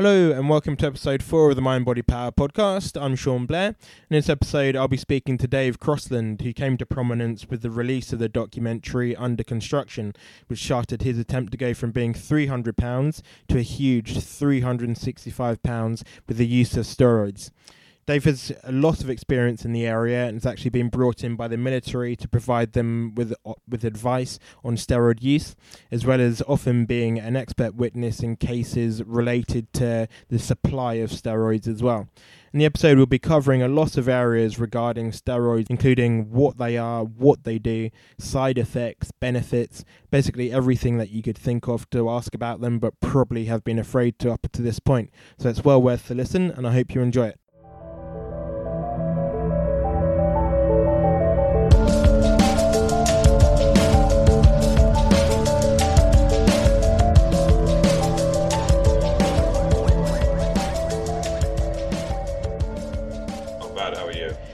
Hello and welcome to episode four of the Mind Body Power podcast. I'm Sean Blair. In this episode, I'll be speaking to Dave Crosland, who came to prominence with the release of the documentary Under Construction, which charted his attempt to go from being £300 to a huge £365 with the use of steroids. Dave has a lot of experience in the area and has actually been brought in by the military to provide them with uh, with advice on steroid use, as well as often being an expert witness in cases related to the supply of steroids as well. In the episode, we'll be covering a lot of areas regarding steroids, including what they are, what they do, side effects, benefits, basically everything that you could think of to ask about them, but probably have been afraid to up to this point. So it's well worth the listen, and I hope you enjoy it.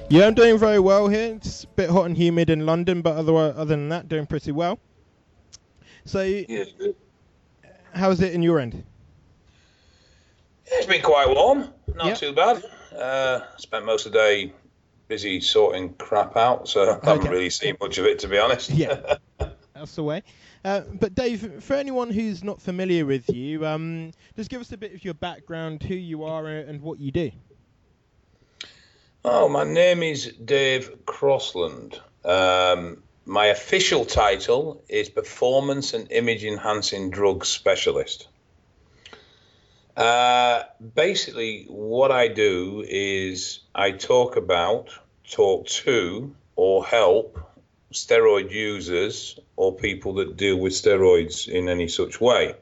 Yeah, I'm doing very well here. It's a bit hot and humid in London, but other other than that, doing pretty well. So, Yeah, how's it in your end? It's been quite warm, not Yep. too bad. Uh, spent most of the day busy sorting crap out, so I haven't really seen much of it to be honest. Yeah, that's the way. Uh, but Dave, for anyone who's not familiar with you, um, just give us a bit of your background, who you are, and what you do. Oh, my name is Dave Crosland. Um, my official title is Performance and Image Enhancing Drug Specialist. Uh, basically, what I do is I talk about, talk to, or help steroid users or people that deal with steroids in any such way.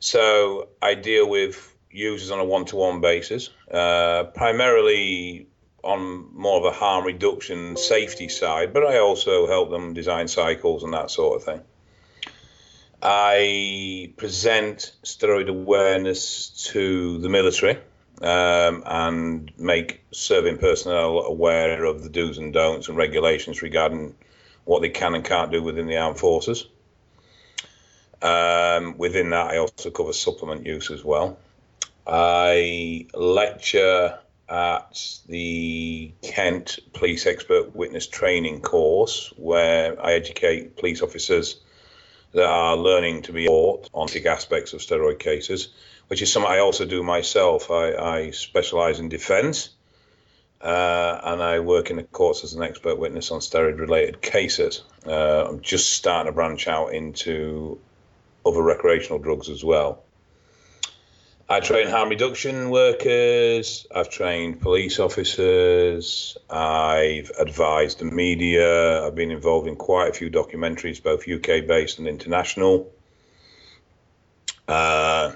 So I deal with users on a one to one basis, uh, primarily on more of a harm reduction safety side, but I also help them design cycles and that sort of thing. I present steroid awareness to the military um, and make serving personnel aware of the do's and don'ts and regulations regarding what they can and can't do within the armed forces. Um, within that, I also cover supplement use as well. I lecture at the Kent Police Expert Witness Training course, where I educate police officers that are learning to be taught on the aspects of steroid cases, which is something I also do myself. I, I specialize in defense. Uh, and I work in the courts as an expert witness on steroid related cases. Uh, I'm just starting to branch out into other recreational drugs as well. I train harm reduction workers, I've trained police officers, I've advised the media, I've been involved in quite a few documentaries, both UK based and international. Uh,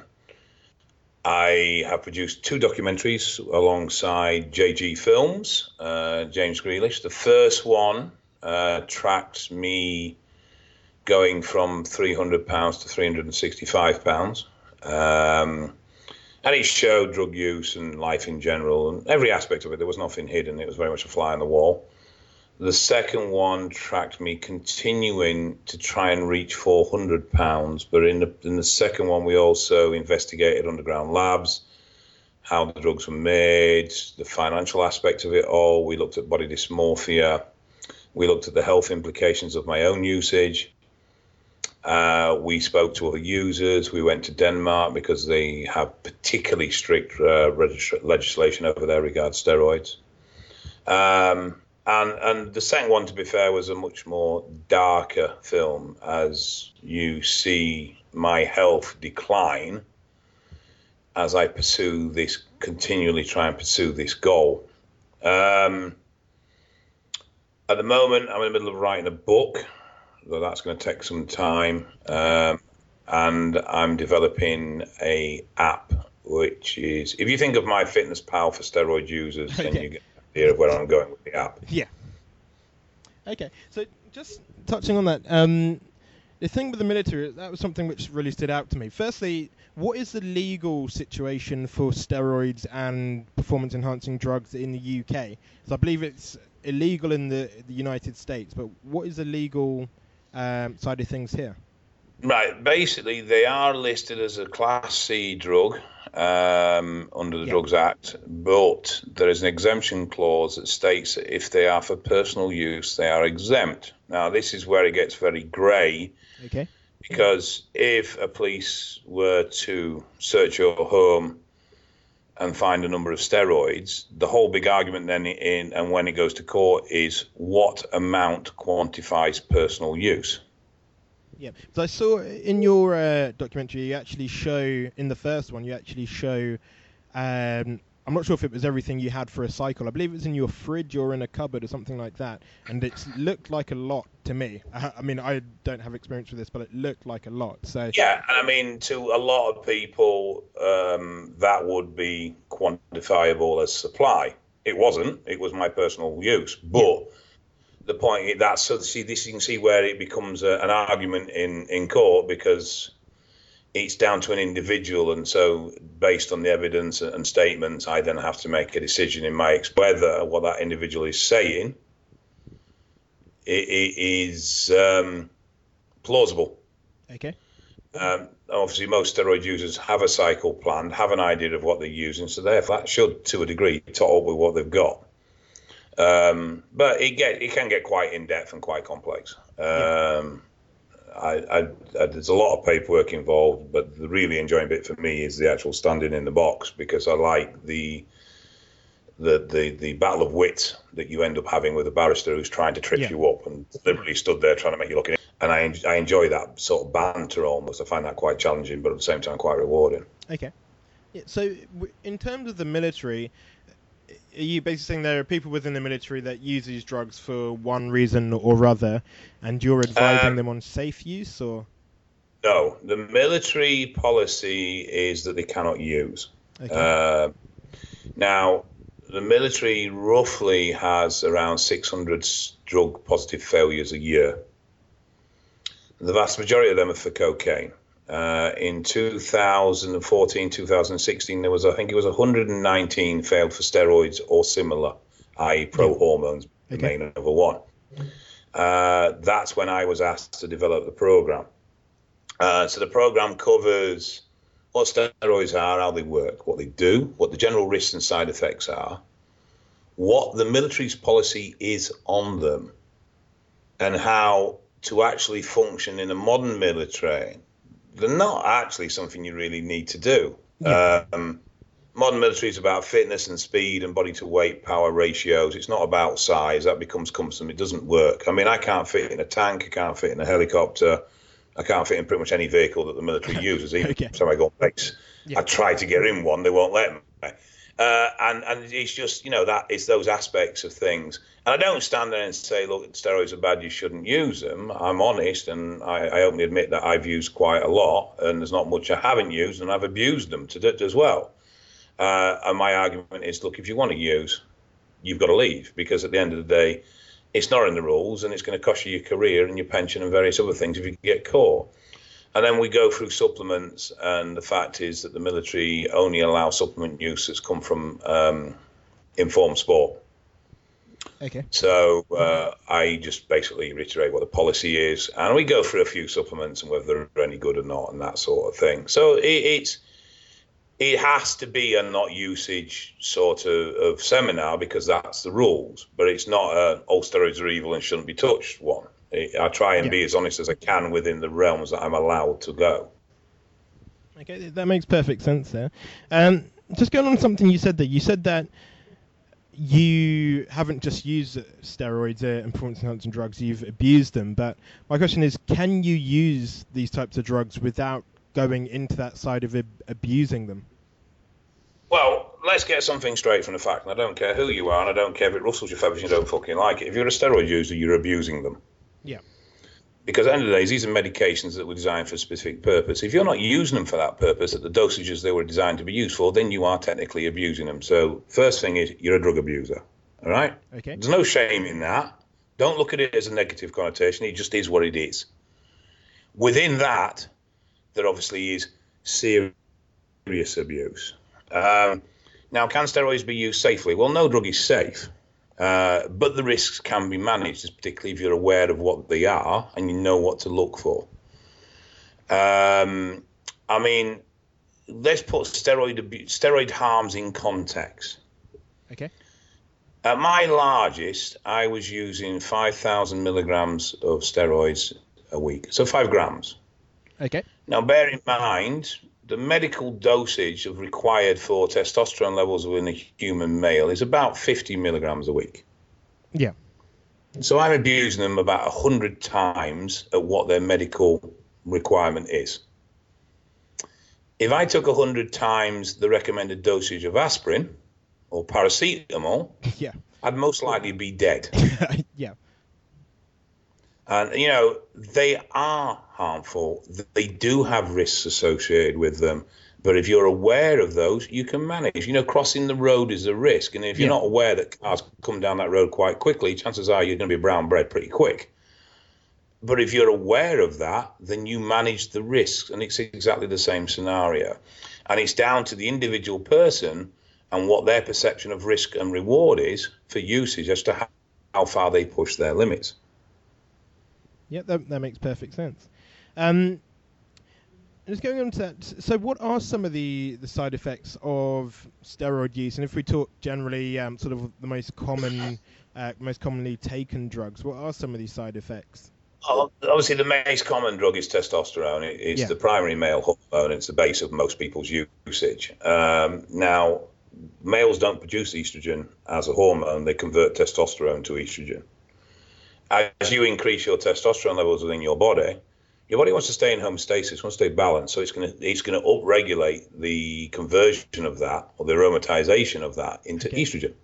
I have produced two documentaries alongside JG Films, uh, James Grealish. The first one uh, tracked me going from £300 to £365. Um, and it showed drug use and life in general and every aspect of it. There was nothing hidden. It was very much a fly on the wall. The second one tracked me continuing to try and reach 400 pounds, but in the in the second one we also investigated underground labs, how the drugs were made, the financial aspect of it all. We looked at body dysmorphia. We looked at the health implications of my own usage. Uh, we spoke to other users. We went to Denmark because they have particularly strict uh, registr- legislation over there regarding steroids. Um, and and the second one, to be fair, was a much more darker film as you see my health decline as I pursue this continually try and pursue this goal. Um, at the moment, I'm in the middle of writing a book so that's going to take some time. Um, and I'm developing a app, which is if you think of my fitness pal for steroid users, then Okay. you get an idea of where I'm going with the app. Yeah. Okay, so just touching on that, um, the thing with the military, that was something which really stood out to me. Firstly, what is the legal situation for steroids and performance enhancing drugs in the UK? Because I believe it's illegal in the, the United States, but what is the legal um, side of things here? Right. Basically, they are listed as a Class C drug um, under the Yeah. Drugs Act, but there is an exemption clause that states that if they are for personal use, they are exempt. Now, this is where it gets very grey Okay. because if a police were to search your home and find a number of steroids, the whole big argument then in and when it goes to court is what amount quantifies personal use. Yeah. So I saw in your uh, documentary, you actually show in the first one, you actually show. Um, I'm not sure if it was everything you had for a cycle. I believe it was in your fridge or in a cupboard or something like that, and it looked like a lot to me. I, I mean, I don't have experience with this, but it looked like a lot. So Yeah, and I mean, to a lot of people, um, that would be quantifiable as supply. It wasn't. It was my personal use. But the point that so see this you can see where it becomes a, an argument in in court because it's down to an individual, and so based on the evidence and statements, I then have to make a decision in my ex whether what that individual is saying is um, plausible. okay. Um, obviously, most steroid users have a cycle planned, have an idea of what they're using, so therefore that should, to a degree, top up with what they've got. Um, but it get it can get quite in depth and quite complex. Um, I, I, I, there's a lot of paperwork involved, but the really enjoying bit for me is the actual standing in the box because I like the the the, the battle of wits that you end up having with a barrister who's trying to trip Yeah. you up and deliberately stood there trying to make you look. In. And I I enjoy that sort of banter almost. I find that quite challenging, but at the same time quite rewarding. Okay. Yeah, so, w- in terms of the military, are you basically saying there are people within the military that use these drugs for one reason or other, and you're advising Um, them on safe use, or? No, the military policy is that they cannot use. Okay. Uh, now, the military roughly has around 600 drug positive failures a year. The vast majority of them are for cocaine. Uh, in 2014, 2016, there was, I think it was 119 failed for steroids or similar, i.e., pro hormones, the Okay. main number one. Uh, that's when I was asked to develop the program. Uh, so the program covers what steroids are, how they work, what they do, what the general risks and side effects are, what the military's policy is on them, and how to actually function in a modern military. They're not actually something you really need to do. Yeah. Um, modern military is about fitness and speed and body to weight power ratios. It's not about size. That becomes cumbersome. It doesn't work. I mean, I can't fit in a tank. I can't fit in a helicopter. I can't fit in pretty much any vehicle that the military uses, even Okay. time I go on base. Yeah. I try to get in one, they won't let me. Uh, and and it's just you know that it's those aspects of things. And I don't stand there and say, look, steroids are bad, you shouldn't use them. I'm honest, and I, I openly admit that I've used quite a lot, and there's not much I haven't used, and I've abused them to as well. Uh, and my argument is, look, if you want to use, you've got to leave because at the end of the day, it's not in the rules, and it's going to cost you your career and your pension and various other things if you get caught. And then we go through supplements, and the fact is that the military only allow supplement use that's come from um, informed sport. okay. So uh, I just basically reiterate what the policy is, and we go through a few supplements and whether they're any good or not, and that sort of thing. So it, it's it has to be a not usage sort of, of seminar because that's the rules, but it's not a all steroids are evil and shouldn't be touched one. I try and Yeah. be as honest as I can within the realms that I'm allowed to go. Okay, that makes perfect sense there. Um, just going on something you said there, you said that you haven't just used steroids uh, and performance enhancing drugs, you've abused them. But my question is, can you use these types of drugs without going into that side of ab- abusing them? Well, let's get something straight from the fact, and I don't care who you are, and I don't care if it rustles your feathers and you don't fucking like it. If you're a steroid user, you're abusing them. Yeah. Because at the end of the day, these are medications that were designed for a specific purpose. If you're not using them for that purpose, at the dosages they were designed to be used for, then you are technically abusing them. So, first thing is, you're a drug abuser. All right? Okay. There's no shame in that. Don't look at it as a negative connotation. It just is what it is. Within that, there obviously is serious abuse. Um, now, can steroids be used safely? Well, no drug is safe, uh, but the risks can be managed, particularly if you're aware of what they are and you know what to look for. Um, I mean, let's put steroid abuse, steroid harms in context. Okay. At my largest, I was using 5,000 milligrams of steroids a week, so five grams. Okay. Now, bear in mind, the medical dosage of required for testosterone levels within a human male is about 50 milligrams a week. Yeah. So I'm abusing them about 100 times at what their medical requirement is. If I took 100 times the recommended dosage of aspirin or paracetamol, Yeah. I'd most likely be dead. yeah. And, you know, they are harmful. They do have risks associated with them. But if you're aware of those, you can manage. You know, crossing the road is a risk. And if you're Yeah. not aware that cars come down that road quite quickly, chances are you're going to be brown bread pretty quick. But if you're aware of that, then you manage the risks. And it's exactly the same scenario. And it's down to the individual person and what their perception of risk and reward is for usage as to how, how far they push their limits. Yeah, that, that makes perfect sense. Um, just going on to that, so what are some of the, the side effects of steroid use? And if we talk generally, um, sort of the most common, uh, most commonly taken drugs, what are some of these side effects? Well, obviously, the most common drug is testosterone. It- It's Yeah. the primary male hormone. It's the base of most people's usage. Um, now, males don't produce estrogen as a hormone; they convert testosterone to estrogen. As you increase your testosterone levels within your body, your body wants to stay in homeostasis, wants to stay balanced. So it's going to it's going to upregulate the conversion of that or the aromatization of that into Okay. estrogen.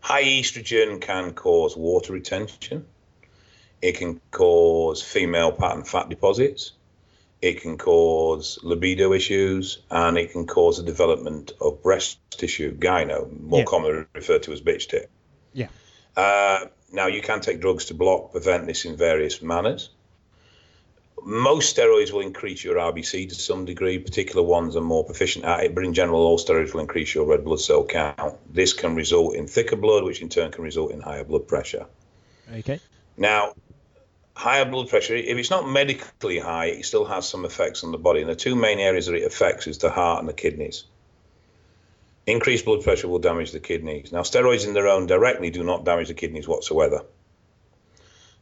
High estrogen can cause water retention. It can cause female pattern fat deposits. It can cause libido issues, and it can cause the development of breast tissue, gyno, more Yeah. commonly referred to as bitch tit. Yeah. Uh, now, you can take drugs to block, prevent this in various manners. Most steroids will increase your RBC to some degree. Particular ones are more proficient at it, but in general, all steroids will increase your red blood cell count. This can result in thicker blood, which in turn can result in higher blood pressure. Okay. Now, higher blood pressure, if it's not medically high, it still has some effects on the body. And the two main areas that it affects is the heart and the kidneys. Increased blood pressure will damage the kidneys. Now, steroids in their own directly do not damage the kidneys whatsoever.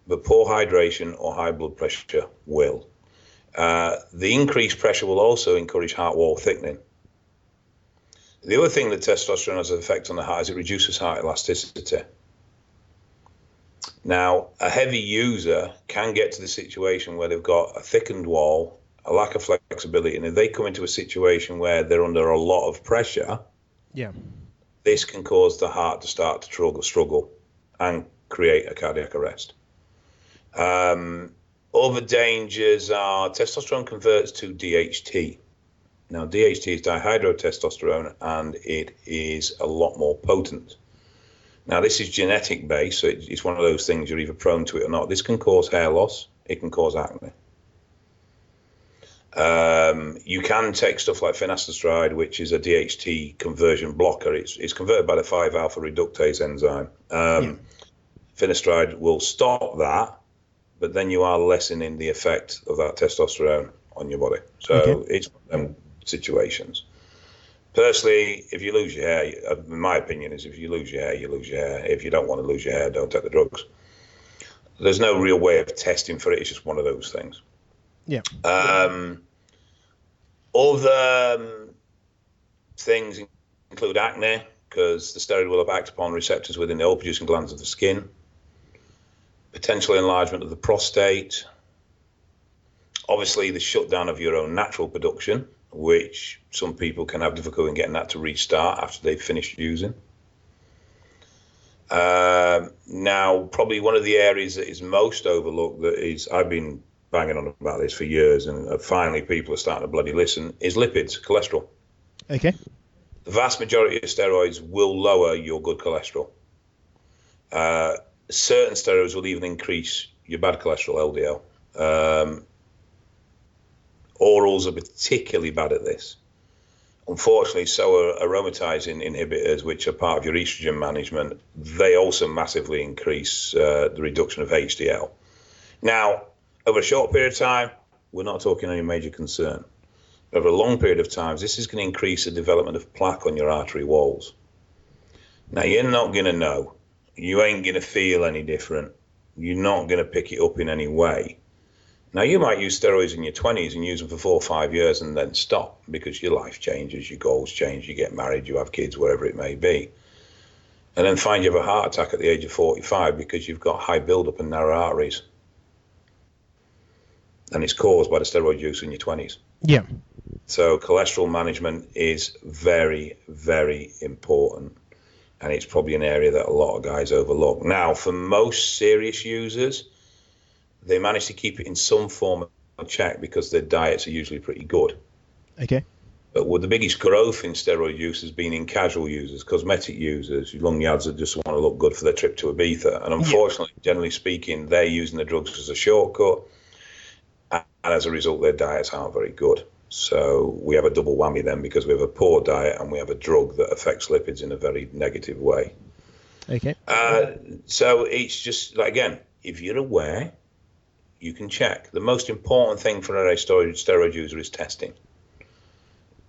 But poor hydration or high blood pressure will. Uh, the increased pressure will also encourage heart wall thickening. The other thing that testosterone has an effect on the heart is it reduces heart elasticity. Now, a heavy user can get to the situation where they've got a thickened wall, a lack of flexibility, and if they come into a situation where they're under a lot of pressure, Yeah. this can cause the heart to start to struggle, struggle and create a cardiac arrest. Um, other dangers are testosterone converts to DHT. Now, DHT is dihydrotestosterone and it is a lot more potent. Now, this is genetic based, so it's one of those things you're either prone to it or not. This can cause hair loss, it can cause acne. Um, you can take stuff like finasteride, which is a DHT conversion blocker. It's, it's converted by the 5 alpha reductase enzyme. Um, Finasteride will stop that, but then you are lessening the effect of that testosterone on your body. So Okay. it's one of them situations. Personally, if you lose your hair, uh, my opinion, is if you lose your hair, you lose your hair. If you don't want to lose your hair, don't take the drugs. There's no real way of testing for it. It's just one of those things. Yeah. Um, other um, things include acne, because the steroid will have act upon receptors within the oil producing glands of the skin, potential enlargement of the prostate, obviously, the shutdown of your own natural production, which some people can have difficulty in getting that to restart after they've finished using. Um, now, probably one of the areas that is most overlooked that is I've been banging on about this for years, and uh, finally people are starting to bloody listen, is lipids, cholesterol. Okay. The vast majority of steroids will lower your good cholesterol. Uh, certain steroids will even increase your bad cholesterol, LDL. Um, orals are particularly bad at this. Unfortunately, so are aromatizing inhibitors, which are part of your estrogen management. They also massively increase uh, the reduction of HDL. Now, over a short period of time, we're not talking any major concern. Over a long period of time, this is going to increase the development of plaque on your artery walls. Now, you're not going to know. You ain't going to feel any different. You're not going to pick it up in any way. Now, you might use steroids in your 20s and use them for four or five years and then stop because your life changes, your goals change, you get married, you have kids, wherever it may be. And then find you have a heart attack at the age of 45 because you've got high buildup and narrow arteries. And it's caused by the steroid use in your 20s. Yeah. So, cholesterol management is very, very important. And it's probably an area that a lot of guys overlook. Now, for most serious users, they manage to keep it in some form of check because their diets are usually pretty good. Okay. But the biggest growth in steroid use has been in casual users, cosmetic users, lungyads that just want to look good for their trip to Ibiza. And unfortunately, yeah. generally speaking, they're using the drugs as a shortcut. And as a result, their diets aren't very good. So we have a double whammy then because we have a poor diet and we have a drug that affects lipids in a very negative way. Okay. Uh, so it's just, like, again, if you're aware, you can check. The most important thing for a steroid, steroid user is testing.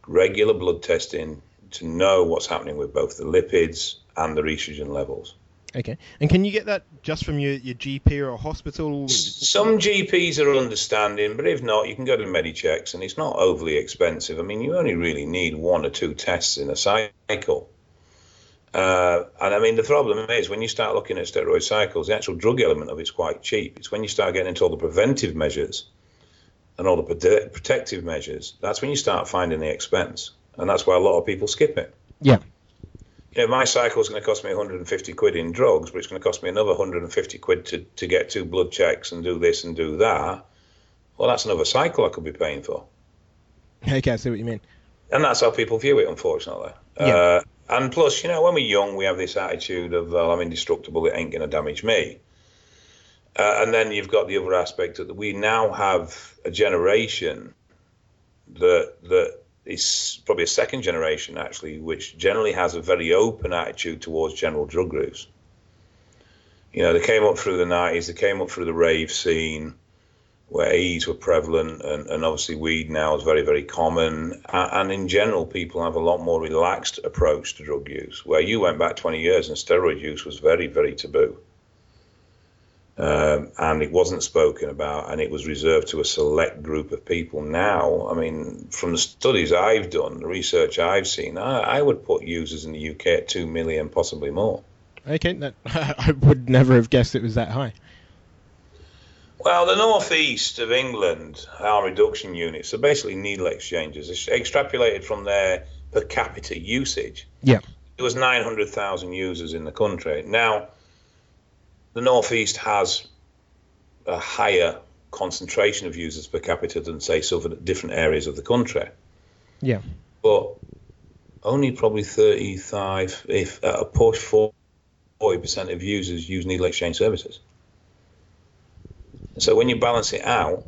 Regular blood testing to know what's happening with both the lipids and the estrogen levels. Okay. And can you get that just from your, your GP or hospital? Some GPs are understanding, but if not, you can go to Medichecks and it's not overly expensive. I mean, you only really need one or two tests in a cycle. Uh, and I mean, the problem is when you start looking at steroid cycles, the actual drug element of it's quite cheap. It's when you start getting into all the preventive measures and all the prote- protective measures, that's when you start finding the expense. And that's why a lot of people skip it. Yeah. You know, my cycle is going to cost me 150 quid in drugs, but it's going to cost me another 150 quid to, to get two blood checks and do this and do that. Well, that's another cycle I could be paying for. Okay, I see what you mean. And that's how people view it, unfortunately. Yeah. Uh, and plus, you know, when we're young, we have this attitude of, well, I'm indestructible, it ain't going to damage me. Uh, and then you've got the other aspect that we now have a generation that that is probably a second generation actually, which generally has a very open attitude towards general drug use. You know, they came up through the 90s, they came up through the rave scene where E's were prevalent, and, and obviously weed now is very, very common. And in general, people have a lot more relaxed approach to drug use. Where you went back 20 years and steroid use was very, very taboo. Um, and it wasn't spoken about, and it was reserved to a select group of people. Now, I mean, from the studies I've done, the research I've seen, I, I would put users in the UK at 2 million, possibly more. Okay, that, I would never have guessed it was that high. Well, the northeast of England harm reduction units are basically needle exchanges. It's extrapolated from their per capita usage. Yeah. it was 900,000 users in the country. Now, the northeast has a higher concentration of users per capita than, say, some different areas of the country. Yeah. But only probably 35, if at a push, 40% of users use needle exchange services. So when you balance it out,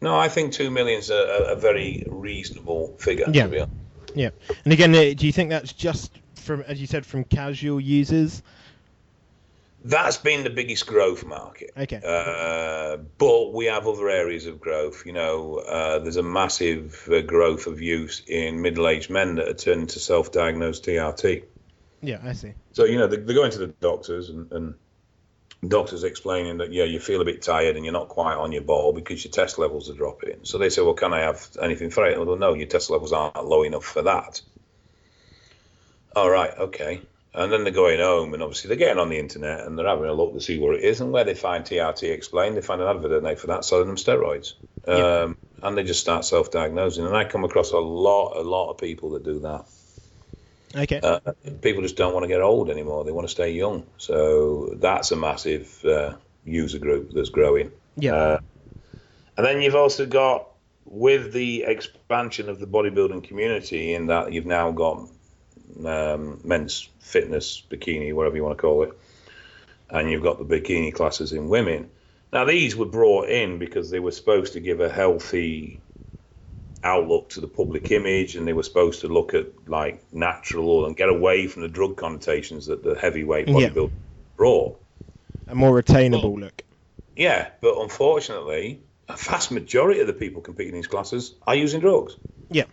no, I think two million is a, a very reasonable figure. Yeah. Yeah. And again, uh, do you think that's just from, as you said, from casual users? That's been the biggest growth market. Okay. Uh, but we have other areas of growth. You know, uh, there's a massive uh, growth of use in middle-aged men that are turning to self-diagnosed TRT. Yeah, I see. So you know, they, they're going to the doctors and, and doctors explaining that yeah you feel a bit tired and you're not quite on your ball because your test levels are dropping so they say well can i have anything for it well no your test levels aren't low enough for that all right okay and then they're going home and obviously they're getting on the internet and they're having a look to see what it is and where they find trt explained they find an advert for that selling them steroids yeah. um, and they just start self-diagnosing and i come across a lot a lot of people that do that Okay. Uh, people just don't want to get old anymore. They want to stay young. So that's a massive uh, user group that's growing. Yeah. Uh, and then you've also got, with the expansion of the bodybuilding community, in that you've now got um, men's fitness, bikini, whatever you want to call it, and you've got the bikini classes in women. Now, these were brought in because they were supposed to give a healthy outlook to the public image and they were supposed to look at like natural and get away from the drug connotations that the heavyweight bodybuilding yeah. brought a more attainable well, look yeah but unfortunately a vast majority of the people competing in these classes are using drugs. Yeah.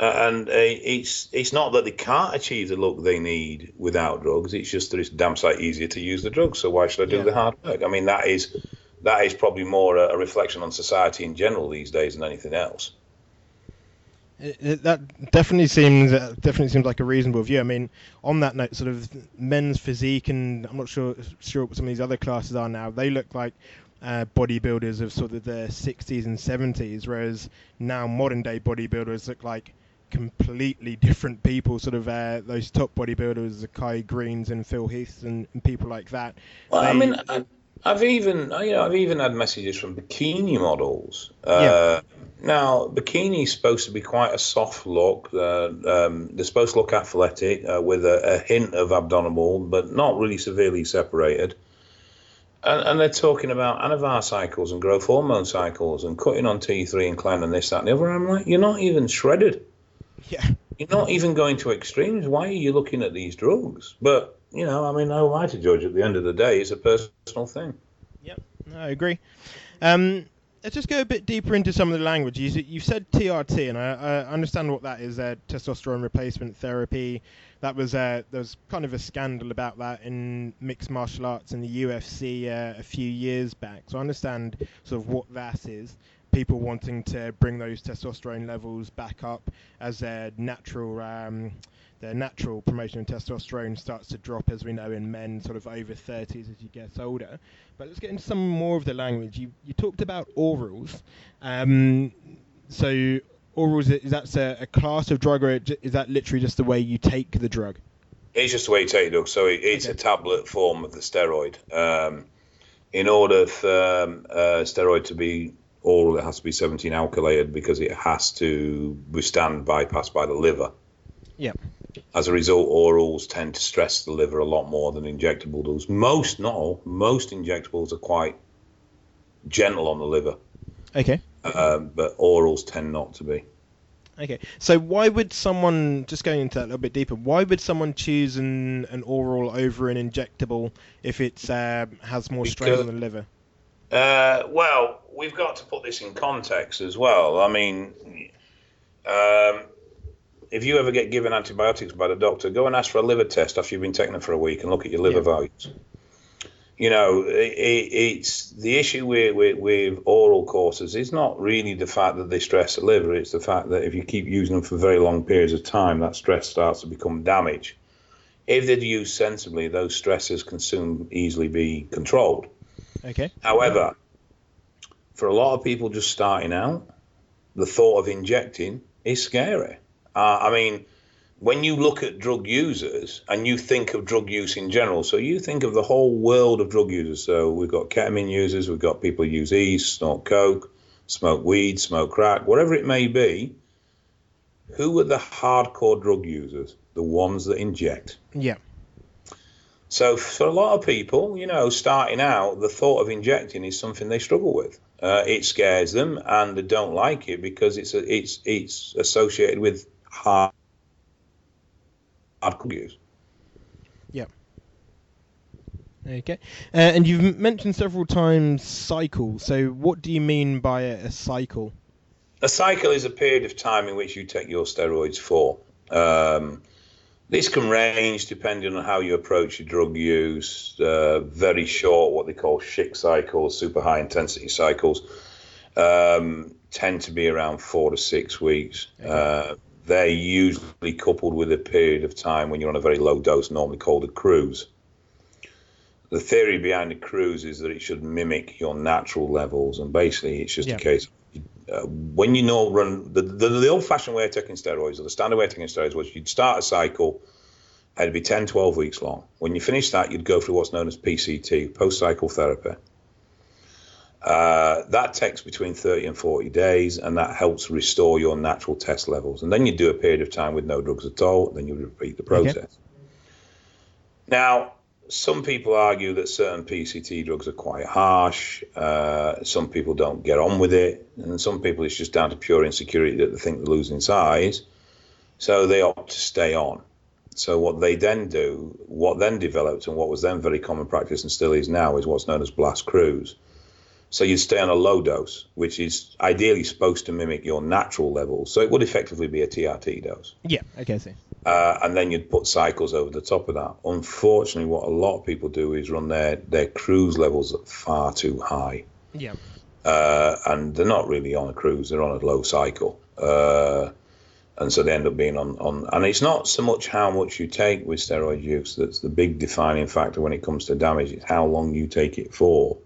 Uh, and uh, it's it's not that they can't achieve the look they need without drugs. It's just that it's damn sight easier to use the drugs. So why should I do Yeah. the hard work? I mean, that is that is probably more a, a reflection on society in general these days than anything else. It, it- that definitely seems uh, definitely seems like a reasonable view. I mean, on that note, sort of men's physique, and I'm not sure sure what some of these other classes are now. They look like uh, bodybuilders of sort of the 60s and 70s, whereas now modern day bodybuilders look like completely different people. Sort of uh, those top bodybuilders, the Kai Greens and Phil Heath and, and people like that. Well, I mean, I, I've even you know I've even had messages from bikini models. Uh, Now, bikini is supposed to be quite a soft look. Uh, um, they're supposed to look athletic uh, with a, a hint of abdominal, but not really severely separated. And, and they're talking about anavar cycles and growth hormone cycles and cutting on T3 and clen and this, that, and the other. I'm like, you're not even shredded. Yeah. You're not even going to extremes. Why are you looking at these drugs? But, you know, I mean, how am I to judge at the end of the day? It's a personal thing. No, I agree. Um, let's just go a bit deeper into some of the language. You, you've said TRT, and I, I understand what that is. Uh, testosterone replacement therapy. That was uh, there was kind of a scandal about that in mixed martial arts in the UFC uh, a few years back. So I understand sort of what that is. People wanting to bring those testosterone levels back up as their natural um, their natural promotion of testosterone starts to drop, as we know in men, sort of over 30s as you get older. But let's get into some more of the language. You you talked about orals. Um, so orals is that a, a class of drug, or is that literally just the way you take the drug? It's just the way you take it. So it, it's Okay. a tablet form of the steroid. Um, in order for um, uh, steroid to be oral, it has to be 17 alkylated because it has to withstand bypass by the liver. Yeah. As a result, orals tend to stress the liver a lot more than injectable does. Most, not all, most injectables are quite gentle on the liver, Okay. um, but orals tend not to be. Okay. So why would someone just going into that a little bit deeper? Why would someone choose an, an oral over an injectable if it's um, has more strain on the liver? Uh, well, we've got to put this in context as well. I mean, um, if you ever get given antibiotics by the doctor, go and ask for a liver test after you've been taking them for a week and look at your liver Yeah. values. You know, it, it, it's the issue with, with, with oral courses is not really the fact that they stress the liver, it's the fact that if you keep using them for very long periods of time, that stress starts to become damage. If they're used sensibly, those stresses can soon easily be controlled. Okay. However, for a lot of people just starting out, the thought of injecting is scary. Uh, I mean, when you look at drug users and you think of drug use in general, so you think of the whole world of drug users. So we've got ketamine users, we've got people who use E, snort coke, smoke weed, smoke crack, whatever it may be. Who are the hardcore drug users? The ones that inject. Yeah. So for a lot of people, you know, starting out, the thought of injecting is something they struggle with. Uh, it scares them, and they don't like it because it's a, it's it's associated with hard hard use. Okay. Uh, and you've mentioned several times cycle. So what do you mean by a, a cycle? A cycle is a period of time in which you take your steroids for. Um, this can range depending on how you approach your drug use. Uh, very short, what they call SHIC cycles, super high intensity cycles, um, tend to be around four to six weeks. Uh, they're usually coupled with a period of time when you're on a very low dose, normally called a cruise. The theory behind the cruise is that it should mimic your natural levels, and basically it's just Yeah. a case uh, when you know run the, the, the old fashioned way of taking steroids or the standard way of taking steroids was you'd start a cycle it'd be 10 12 weeks long. When you finish that you'd go through what's known as pct post cycle therapy. Uh, that takes between 30 and 40 days and that helps restore your natural test levels. And then you do a period of time with no drugs at all and then you repeat the process. Now some people argue that certain PCT drugs are quite harsh. Uh, some people don't get on with it, and some people it's just down to pure insecurity that they think they're losing size, so they opt to stay on. So what they then do, what then developed, and what was then very common practice and still is now, is what's known as blast cruise. So you'd stay on a low dose, which is ideally supposed to mimic your natural levels. So it would effectively be a TRT dose. Yeah, okay, I see. Uh, and then you'd put cycles over the top of that. Unfortunately, what a lot of people do is run their, their cruise levels far too high. Yeah. Uh, and they're not really on a cruise, they're on a low cycle. Uh, and so they end up being on, on. And it's not so much how much you take with steroid use that's the big defining factor when it comes to damage, it's how long you take it for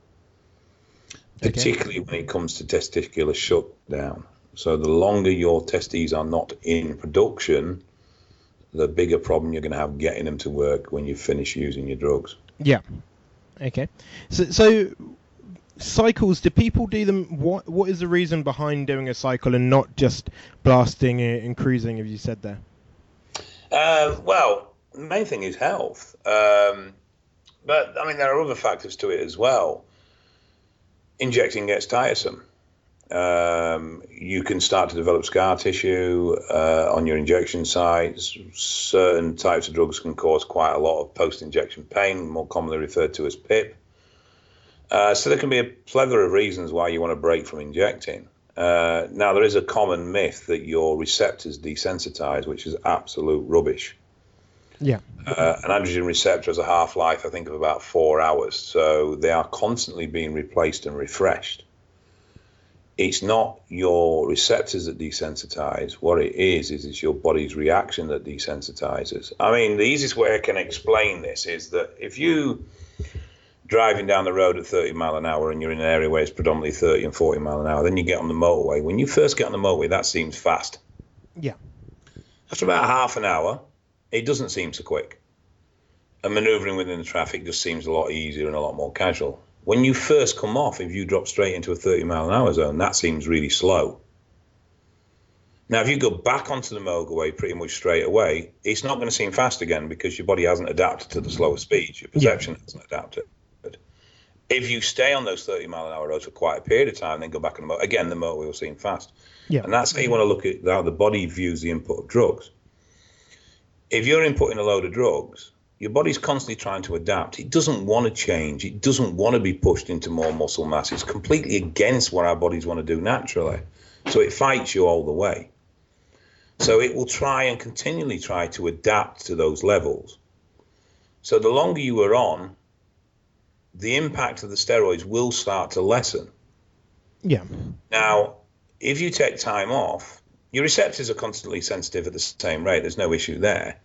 particularly okay. when it comes to testicular shutdown. So the longer your testes are not in production, the bigger problem you're going to have getting them to work when you finish using your drugs. Yeah. Okay. So, so cycles. Do people do them? What What is the reason behind doing a cycle and not just blasting and cruising? As you said there. Uh, well, the main thing is health. Um, but I mean, there are other factors to it as well injecting gets tiresome. Um, you can start to develop scar tissue uh, on your injection sites. Certain types of drugs can cause quite a lot of post injection pain, more commonly referred to as PIP. Uh, so there can be a plethora of reasons why you want to break from injecting. Uh, now, there is a common myth that your receptors desensitize, which is absolute rubbish. Yeah. Uh, an androgen receptor has a half life, I think, of about four hours. So they are constantly being replaced and refreshed. It's not your receptors that desensitize. What it is, is it's your body's reaction that desensitizes. I mean, the easiest way I can explain this is that if you driving down the road at 30 mile an hour and you're in an area where it's predominantly 30 and 40 mile an hour, then you get on the motorway. When you first get on the motorway, that seems fast. Yeah. After about half an hour, it doesn't seem so quick. And maneuvering within the traffic just seems a lot easier and a lot more casual. When you first come off, if you drop straight into a 30 mile an hour zone, that seems really slow. Now, if you go back onto the motorway pretty much straight away, it's not going to seem fast again because your body hasn't adapted to the slower speeds. Your perception yeah. hasn't adapted. If you stay on those 30 mile an hour roads for quite a period of time, then go back on the motor, again, the motorway will seem fast. Yeah. And that's how you want to look at how the body views the input of drugs if you're inputting a load of drugs, your body's constantly trying to adapt. It doesn't want to change. It doesn't want to be pushed into more muscle mass. It's completely against what our bodies want to do naturally. So it fights you all the way. So it will try and continually try to adapt to those levels. So the longer you are on, the impact of the steroids will start to lessen. Yeah. Now, if you take time off, your receptors are constantly sensitive at the same rate. There's no issue there.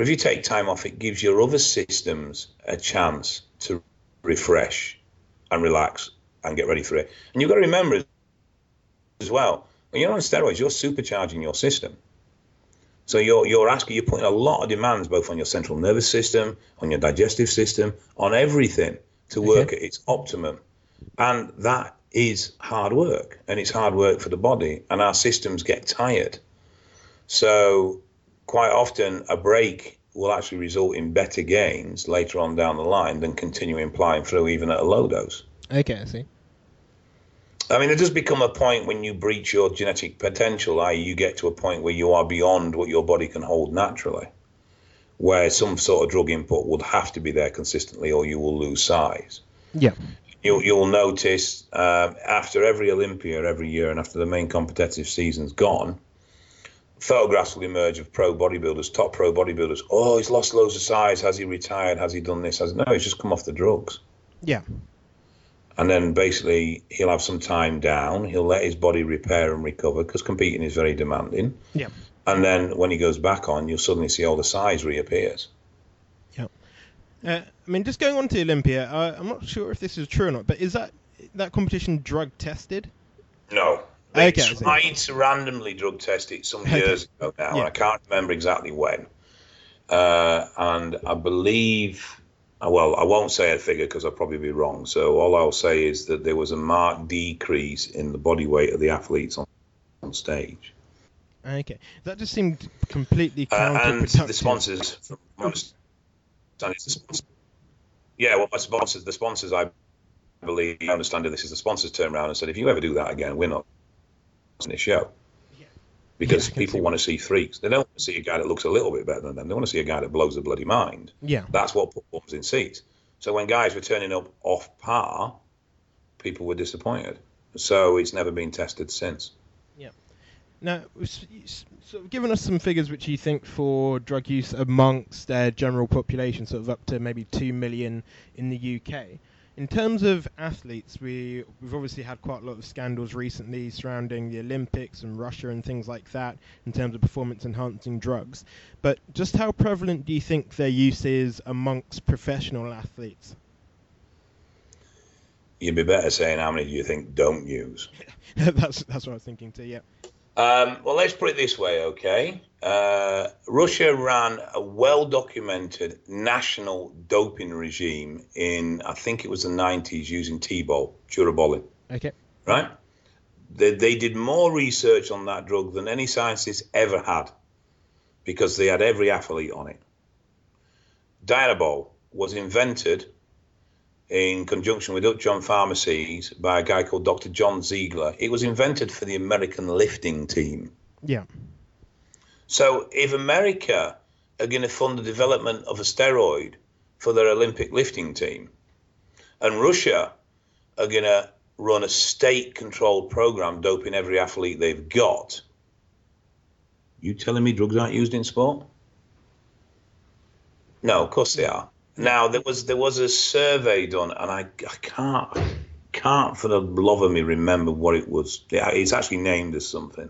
But if you take time off, it gives your other systems a chance to refresh and relax and get ready for it. And you've got to remember as well, when you're on steroids, you're supercharging your system. So you're you're asking, you're putting a lot of demands both on your central nervous system, on your digestive system, on everything to work okay. at its optimum. And that is hard work and it's hard work for the body and our systems get tired so quite often a break will actually result in better gains later on down the line than continuing plying through even at a low dose okay i see I mean, it does become a point when you breach your genetic potential, i.e., you get to a point where you are beyond what your body can hold naturally, where some sort of drug input would have to be there consistently or you will lose size. Yeah you'll, you'll notice uh, after every Olympia every year and after the main competitive season's gone, photographs will emerge of pro bodybuilders, top pro bodybuilders. Oh, he's lost loads of size. Has he retired? Has he done this? Has no? He's just come off the drugs. Yeah. And then basically he'll have some time down. He'll let his body repair and recover because competing is very demanding. Yeah. And then when he goes back on, you'll suddenly see all the size reappears. Yeah. Uh, I mean, just going on to Olympia, uh, I'm not sure if this is true or not, but is that that competition drug tested? No. They okay, tried to randomly drug test it some years okay. ago now, yeah. and I can't remember exactly when. Uh, and I believe, uh, well, I won't say a figure because I'll probably be wrong. So all I'll say is that there was a marked decrease in the body weight of the athletes on, on stage. Okay, that just seemed completely counterproductive. Uh, and the sponsors, from yeah, well, my sponsors, the sponsors, I believe, I understand this is the sponsors turned around and said, if you ever do that again, we're not on the show. Because yeah, people want to see freaks. They don't want to see a guy that looks a little bit better than them. They want to see a guy that blows the bloody mind. Yeah. That's what puts in seats. So when guys were turning up off par, people were disappointed. So it's never been tested since. Yeah. Now, sort of given us some figures which you think for drug use amongst their general population, sort of up to maybe two million in the UK. In terms of athletes, we we've obviously had quite a lot of scandals recently surrounding the Olympics and Russia and things like that in terms of performance-enhancing drugs. But just how prevalent do you think their use is amongst professional athletes? You'd be better saying how many do you think don't use. that's that's what I was thinking too. Yeah. Um, well, let's put it this way, okay? Uh, Russia ran a well documented national doping regime in, I think it was the 90s, using T-bol, Turinabol. Okay. Right? They, they did more research on that drug than any scientist ever had because they had every athlete on it. Dianabol was invented in conjunction with Upjohn Pharmacies by a guy called Dr. John Ziegler. It was invented for the American lifting team. Yeah. So if America are going to fund the development of a steroid for their Olympic lifting team, and Russia are going to run a state controlled program doping every athlete they've got, you telling me drugs aren't used in sport? No, of course they are. Now there was there was a survey done, and I, I can't can't for the love of me remember what it was. It's actually named as something,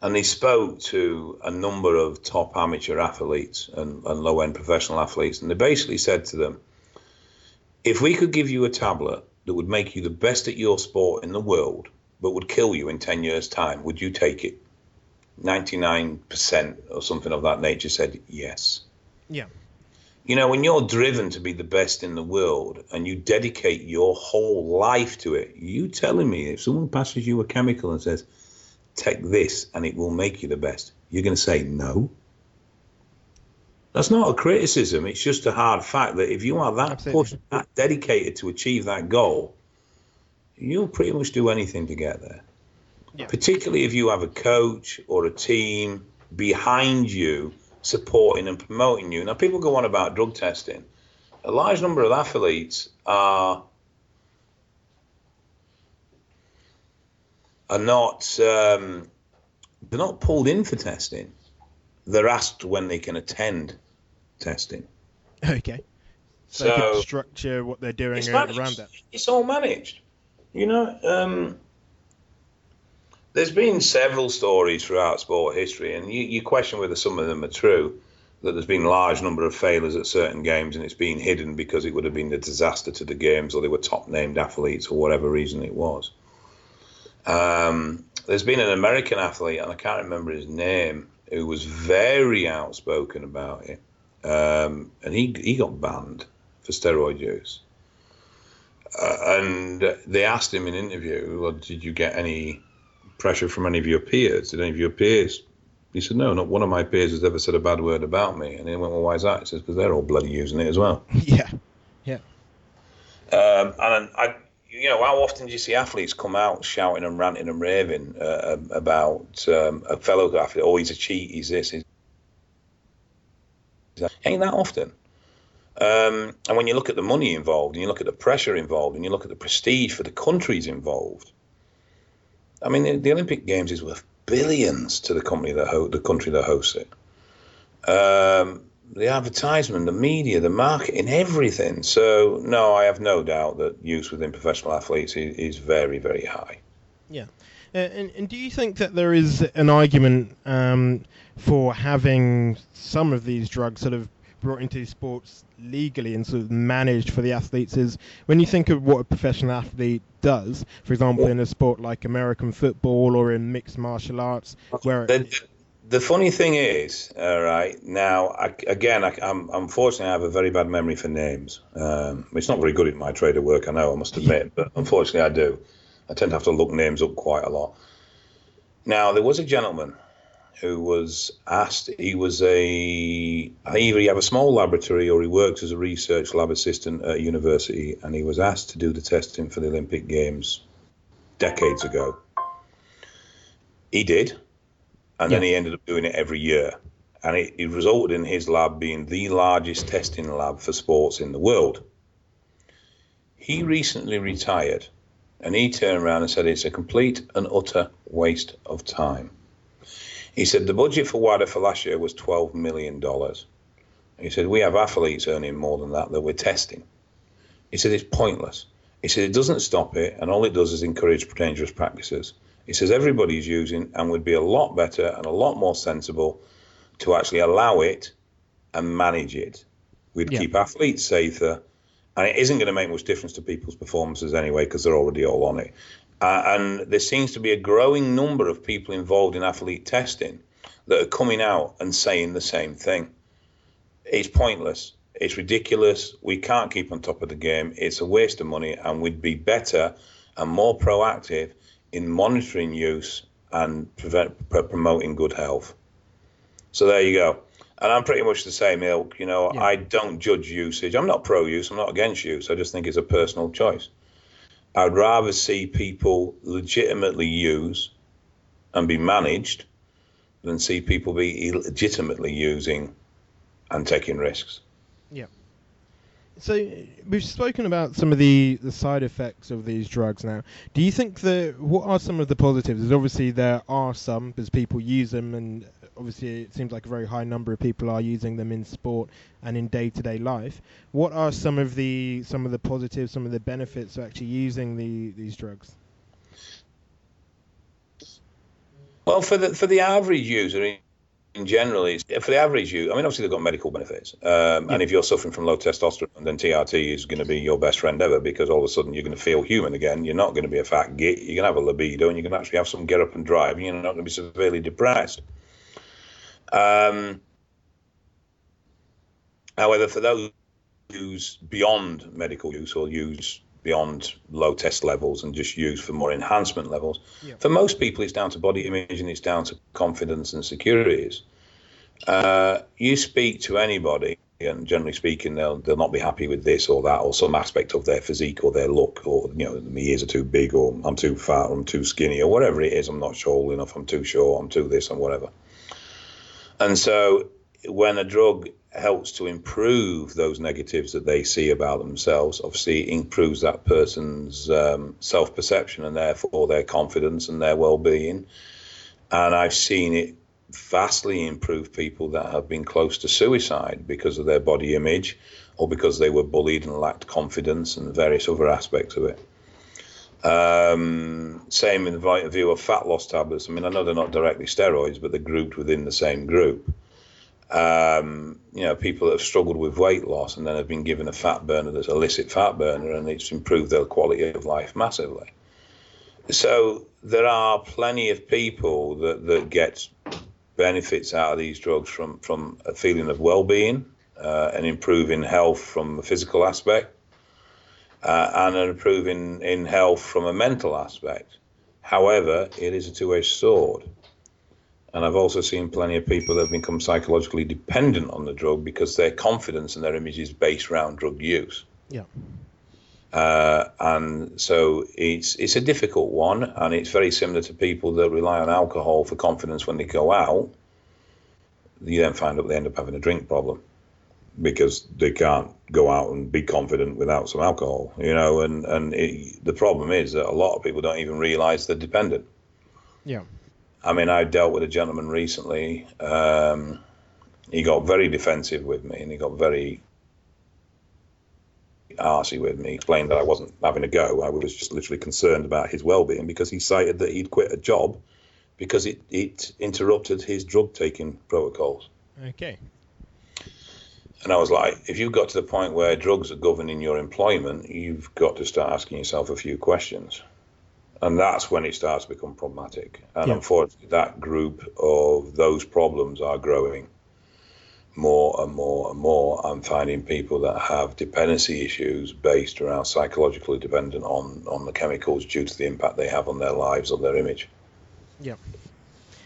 and they spoke to a number of top amateur athletes and, and low end professional athletes, and they basically said to them, if we could give you a tablet that would make you the best at your sport in the world, but would kill you in ten years' time, would you take it? Ninety nine percent or something of that nature said yes. Yeah you know, when you're driven to be the best in the world and you dedicate your whole life to it, you telling me if someone passes you a chemical and says, take this and it will make you the best, you're going to say no? That's not a criticism. It's just a hard fact that if you are that Absolutely. pushed, that dedicated to achieve that goal, you'll pretty much do anything to get there. Yeah. Particularly if you have a coach or a team behind you supporting and promoting you. Now, people go on about drug testing. A large number of athletes are are not um, they're not pulled in for testing. They're asked when they can attend testing. Okay. So, so structure what they're doing around that. It's all managed. You know, um, there's been several stories throughout sport history, and you, you question whether some of them are true. That there's been a large number of failures at certain games, and it's been hidden because it would have been a disaster to the games, or they were top named athletes, or whatever reason it was. Um, there's been an American athlete, and I can't remember his name, who was very outspoken about it, um, and he he got banned for steroid use. Uh, and they asked him in an interview, well, "Did you get any pressure from any of your peers? Did any of your peers? He said, no, not one of my peers has ever said a bad word about me. And he went, well, why is that? He says, because they're all bloody using it as well. Yeah, yeah. Um, and I, you know, how often do you see athletes come out shouting and ranting and raving uh, about um, a fellow athlete? Oh, he's a cheat. He's this. He's that. Ain't that often. Um, and when you look at the money involved, and you look at the pressure involved, and you look at the prestige for the countries involved, I mean, the, Olympic Games is worth billions to the company that ho- the country that hosts it. Um, the advertisement, the media, the marketing, everything. So no, I have no doubt that use within professional athletes is, is very, very high. Yeah. Uh, and, and, do you think that there is an argument um, for having some of these drugs sort of brought into sports legally and sort of managed for the athletes is when you think of what a professional athlete does, for example, in a sport like American football or in mixed martial arts, where the, the funny thing is, all right, now I, again, I, am unfortunately I have a very bad memory for names. Um, it's not very good in my trade of work, I know, I must admit, but unfortunately I do. I tend to have to look names up quite a lot. Now there was a gentleman who was asked. He was a either he had a small laboratory or he worked as a research lab assistant at a university, and he was asked to do the testing for the Olympic Games decades ago. He did, and yeah. then he ended up doing it every year, and it, it resulted in his lab being the largest testing lab for sports in the world. He recently retired, And he turned around and said it's a complete and utter waste of time. He said the budget for WADA for last year was $12 million. He said we have athletes earning more than that that we're testing. He said it's pointless. He said it doesn't stop it, and all it does is encourage dangerous practices. He says everybody's using and would be a lot better and a lot more sensible to actually allow it and manage it. We'd yeah. keep athletes safer, and it isn't going to make much difference to people's performances anyway because they're already all on it. Uh, and there seems to be a growing number of people involved in athlete testing that are coming out and saying the same thing. It's pointless. It's ridiculous. We can't keep on top of the game. It's a waste of money, and we'd be better and more proactive in monitoring use and prevent, promoting good health. So there you go. And I'm pretty much the same ilk. You know, yeah. I don't judge usage. I'm not pro use. I'm not against use. I just think it's a personal choice. I'd rather see people legitimately use and be managed than see people be illegitimately using and taking risks. Yeah. So we've spoken about some of the, the side effects of these drugs now. Do you think that what are some of the positives? Obviously there are some because people use them, and obviously it seems like a very high number of people are using them in sport and in day to day life. What are some of the some of the positives, some of the benefits of actually using the these drugs? Well, for the for the average user, in general is for the average you. I mean, obviously they've got medical benefits, um, yeah. and if you're suffering from low testosterone, then TRT is going to be your best friend ever because all of a sudden you're going to feel human again. You're not going to be a fat git. You're going to have a libido, and you're going to actually have some get up and drive. And you're not going to be severely depressed. Um, however, for those who's beyond medical use or use beyond low test levels and just used for more enhancement levels. Yeah. For most people, it's down to body image and it's down to confidence and securities. Uh, you speak to anybody, and generally speaking, they'll they'll not be happy with this or that or some aspect of their physique or their look or you know my ears are too big or I'm too fat or I'm too skinny or whatever it is. I'm not tall enough. I'm too short. I'm too this and whatever. And so when a drug helps to improve those negatives that they see about themselves. Obviously, improves that person's um, self perception and therefore their confidence and their well being. And I've seen it vastly improve people that have been close to suicide because of their body image or because they were bullied and lacked confidence and various other aspects of it. Um, same in the view of fat loss tablets. I mean, I know they're not directly steroids, but they're grouped within the same group um, you know, people that have struggled with weight loss and then have been given a fat burner that's illicit fat burner and it's improved their quality of life massively. So there are plenty of people that, that get benefits out of these drugs from, from a feeling of well-being uh, and improving health from a physical aspect uh, and an improving in health from a mental aspect. However, it is a two-edged sword. And I've also seen plenty of people that have become psychologically dependent on the drug because their confidence and their image is based around drug use. Yeah. Uh, and so it's it's a difficult one, and it's very similar to people that rely on alcohol for confidence when they go out. You then find out they end up having a drink problem because they can't go out and be confident without some alcohol, you know. And and it, the problem is that a lot of people don't even realize they're dependent. Yeah. I mean, I dealt with a gentleman recently. Um, he got very defensive with me, and he got very arsy with me. Explained that I wasn't having a go. I was just literally concerned about his well-being because he cited that he'd quit a job because it, it interrupted his drug taking protocols. Okay. And I was like, if you've got to the point where drugs are governing your employment, you've got to start asking yourself a few questions and that's when it starts to become problematic. And yeah. unfortunately, that group of those problems are growing more and more and more. I'm finding people that have dependency issues based around psychologically dependent on on the chemicals due to the impact they have on their lives, on their image. Yeah.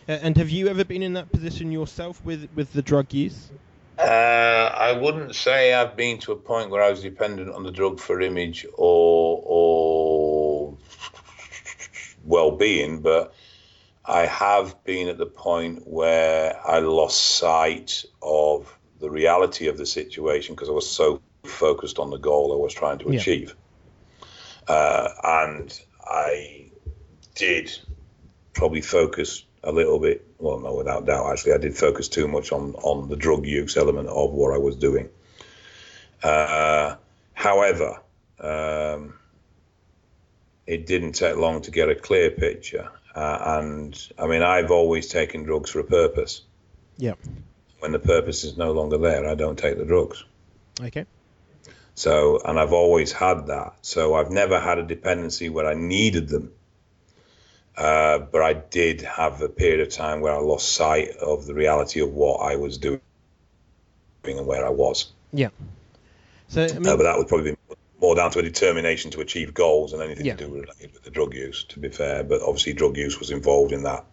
And have you ever been in that position yourself with with the drug use? Uh, I wouldn't say I've been to a point where I was dependent on the drug for image or or well-being, but I have been at the point where I lost sight of the reality of the situation because I was so focused on the goal I was trying to yeah. achieve. Uh, and I did probably focus a little bit. Well, no, without doubt, actually, I did focus too much on on the drug use element of what I was doing. Uh, however, um, it didn't take long to get a clear picture. Uh, and I mean, I've always taken drugs for a purpose. Yeah. When the purpose is no longer there, I don't take the drugs. Okay. So, and I've always had that. So I've never had a dependency where I needed them. Uh, but I did have a period of time where I lost sight of the reality of what I was doing and where I was. Yeah. So, I mean, uh, but that would probably be more down to a determination to achieve goals and anything Yeah. to do related with the drug use, to be fair. But obviously, drug use was involved in that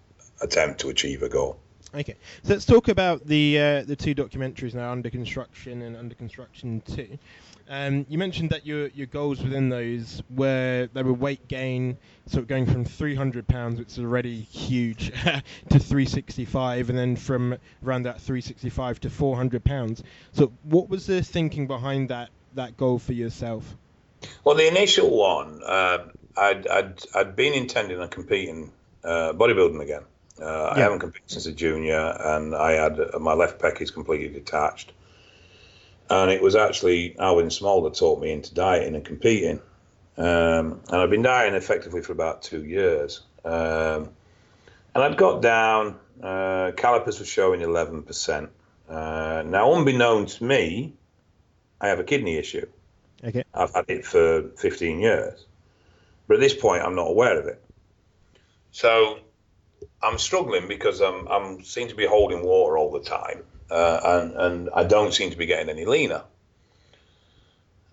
attempt to achieve a goal. Okay, so let's talk about the uh, the two documentaries now under construction and under construction two. Um, you mentioned that your your goals within those were they were weight gain, sort of going from 300 pounds, which is already huge, to 365, and then from around that 365 to 400 pounds. So, what was the thinking behind that that goal for yourself? Well, the initial one, uh, I'd, I'd, I'd been intending on competing uh, bodybuilding again. Uh, I haven't competed since a junior, and I had my left pec is completely detached. And it was actually Alwyn Small that taught me into dieting and competing. Um, and I've been dieting effectively for about two years. Um, and I'd got down, uh, calipers were showing 11%. Uh, now, unbeknown to me, I have a kidney issue. Okay. I've had it for 15 years. But at this point, I'm not aware of it. So I'm struggling because I'm, I'm seem to be holding water all the time, uh, and, and I don't seem to be getting any leaner.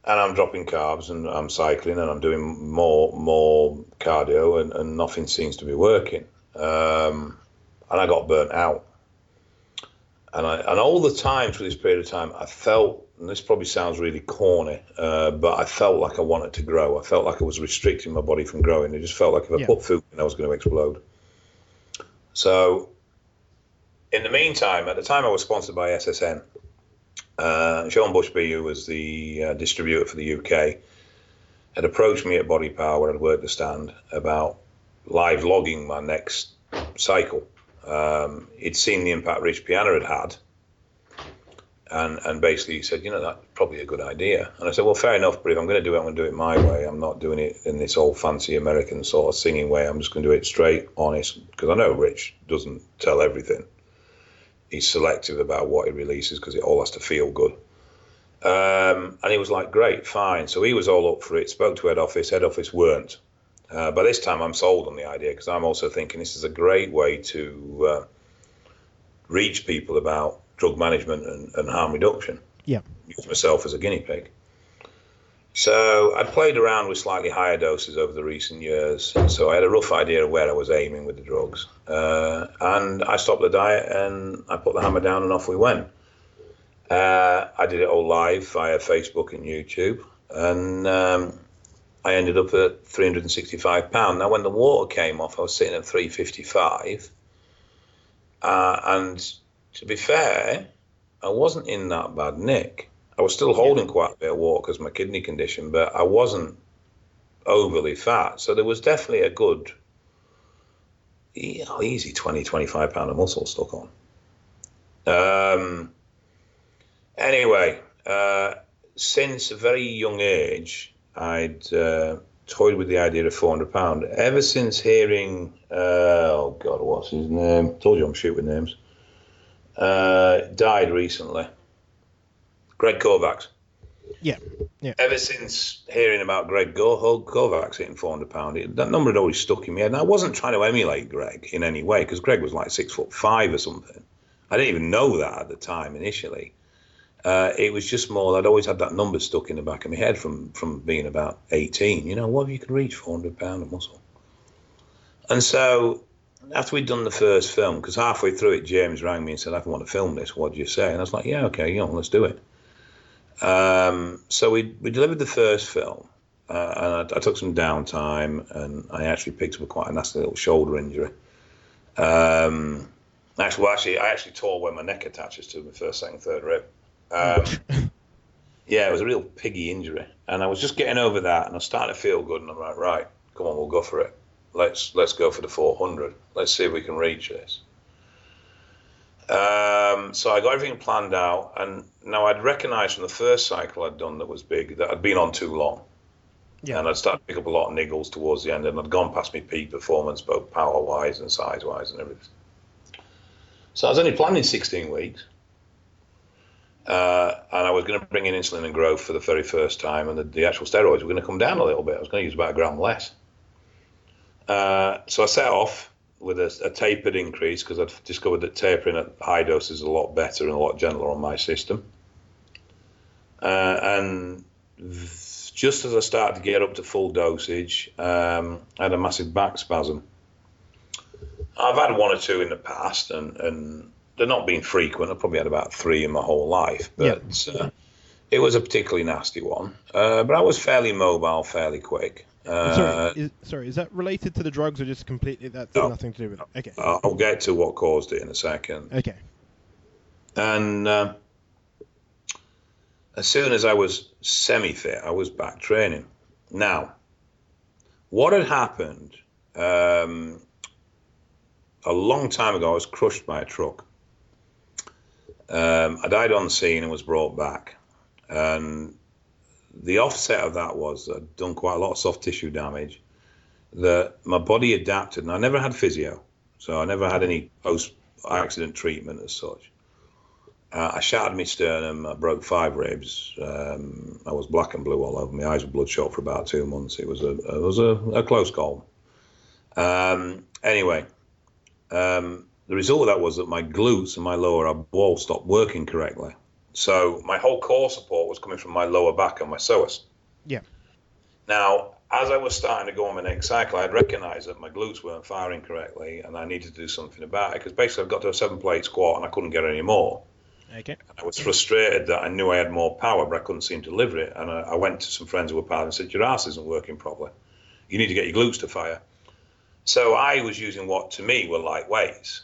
And I'm dropping carbs and I'm cycling and I'm doing more more cardio and, and nothing seems to be working. Um, and I got burnt out. And I, and all the time through this period of time, I felt, and this probably sounds really corny, uh, but I felt like I wanted to grow. I felt like I was restricting my body from growing. It just felt like if I Yeah. put food in, I was going to explode. So, in the meantime, at the time I was sponsored by SSN. Uh, Sean Bushby, who was the uh, distributor for the UK, had approached me at Body Power where I'd worked the stand about live logging my next cycle. Um, he'd seen the impact Rich Piana had had, and and basically he said, you know, that's probably a good idea. And I said, well, fair enough, but if I'm going to do it, I'm going to do it my way. I'm not doing it in this old fancy American sort of singing way. I'm just going to do it straight, honest, because I know Rich doesn't tell everything. He's selective about what he releases because it all has to feel good. Um, and he was like, great, fine. So he was all up for it. Spoke to head office. Head office weren't. Uh, by this time, I'm sold on the idea because I'm also thinking this is a great way to uh, reach people about drug management and, and harm reduction. Yeah. Use myself as a guinea pig. So I'd played around with slightly higher doses over the recent years, so I had a rough idea of where I was aiming with the drugs. Uh, and I stopped the diet and I put the hammer down and off we went. Uh, I did it all live via Facebook and YouTube, and um, I ended up at 365 pound. Now, when the water came off, I was sitting at 355, uh, and to be fair, I wasn't in that bad nick. I was still holding quite a bit of water because my kidney condition, but I wasn't overly fat. So there was definitely a good, easy 20, 25 pound of muscle stuck on. Um, anyway, uh, since a very young age, I'd uh, toyed with the idea of 400 pound. Ever since hearing, uh, oh God, what's his name? Told you I'm shit with names. Uh, died recently. Greg Kovacs. Yeah, yeah. Ever since hearing about Greg Go- Kovacs hitting 400 pound, that number had always stuck in my head. And I wasn't trying to emulate Greg in any way because Greg was like six foot five or something. I didn't even know that at the time initially. Uh, it was just more I'd always had that number stuck in the back of my head from from being about 18. You know, what if you could reach 400 pound of muscle? And so after we'd done the first film, because halfway through it, James rang me and said, "I want to film this. What do you say?" And I was like, "Yeah, okay, you know, let's do it." Um, so we we delivered the first film, uh, and I, I took some downtime, and I actually picked up a quite a nasty little shoulder injury. Um, actually, well, actually, I actually tore where my neck attaches to my first, second, third rib. Um, yeah, it was a real piggy injury, and I was just getting over that, and I started to feel good, and I'm like, right, come on, we'll go for it. Let's let's go for the 400. Let's see if we can reach this. Um, so I got everything planned out, and now I'd recognised from the first cycle I'd done that was big that I'd been on too long. Yeah. And I'd started to pick up a lot of niggles towards the end, and I'd gone past my peak performance, both power wise and size wise and everything. So I was only planning 16 weeks. Uh, and I was going to bring in insulin and growth for the very first time, and the, the, actual steroids were going to come down a little bit. I was going to use about a gram less. Uh, so I set off with a, a tapered increase because I've discovered that tapering at high doses is a lot better and a lot gentler on my system. Uh, and just as I started to get up to full dosage, um, I had a massive back spasm. I've had one or two in the past, and, and they're not being frequent. I've probably had about three in my whole life, but yep. uh, it was a particularly nasty one. Uh, but I was fairly mobile, fairly quick. Uh, sorry, is, sorry, is that related to the drugs or just completely that's no, nothing to do with it? Okay. I'll get to what caused it in a second. Okay. And uh, as soon as I was semi fit, I was back training. Now, what had happened um, a long time ago, I was crushed by a truck. Um, I died on the scene and was brought back. And the offset of that was I'd done quite a lot of soft tissue damage. That my body adapted, and I never had physio, so I never had any post accident treatment as such. Uh, I shattered my sternum, I broke five ribs. Um, I was black and blue all over. My eyes were bloodshot for about two months. It was a it was a, a close call. Um, anyway, um, the result of that was that my glutes and my lower wall stopped working correctly. So my whole core support was coming from my lower back and my psoas. Yeah. Now, as I was starting to go on my next cycle, I'd recognized that my glutes weren't firing correctly and I needed to do something about it because basically I got to a seven plate squat and I couldn't get any more. Okay. I was frustrated that I knew I had more power, but I couldn't seem to deliver it. And I, I went to some friends who were part and said, Your ass isn't working properly. You need to get your glutes to fire. So I was using what to me were light weights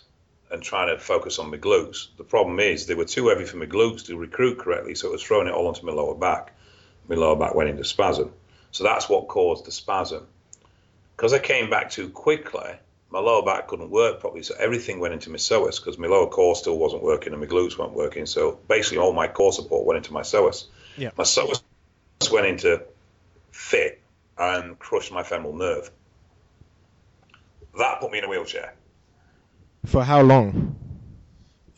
and trying to focus on my glutes. The problem is they were too heavy for my glutes to recruit correctly, so it was throwing it all onto my lower back. My lower back went into spasm. So that's what caused the spasm. Because I came back too quickly, my lower back couldn't work properly, so everything went into my psoas because my lower core still wasn't working and my glutes weren't working. So basically, all my core support went into my psoas. Yeah. My psoas went into fit and crushed my femoral nerve. That put me in a wheelchair. For how long?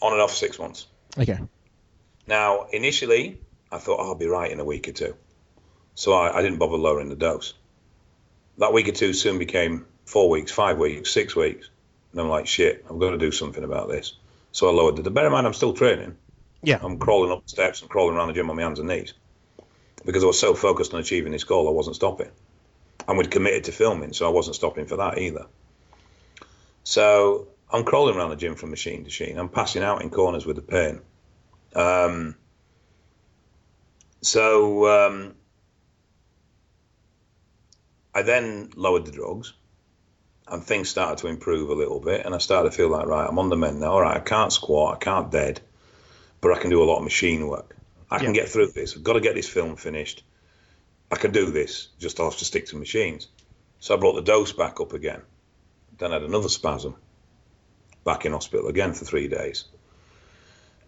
On and off six months. Okay. Now, initially, I thought oh, I'll be right in a week or two. So I, I didn't bother lowering the dose. That week or two soon became four weeks, five weeks, six weeks. And I'm like, shit, I've got to do something about this. So I lowered it. Bear in mind, I'm still training. Yeah. I'm crawling up the steps and crawling around the gym on my hands and knees because I was so focused on achieving this goal, I wasn't stopping. And we'd committed to filming, so I wasn't stopping for that either. So I'm crawling around the gym from machine to machine. I'm passing out in corners with the pain. Um, so um, I then lowered the drugs, and things started to improve a little bit. And I started to feel like, right, I'm on the mend now. All right, I can't squat, I can't dead, but I can do a lot of machine work. I yeah. can get through this. I've got to get this film finished. I can do this. Just I'll have to stick to machines. So I brought the dose back up again. Then I had another spasm back in hospital again for three days.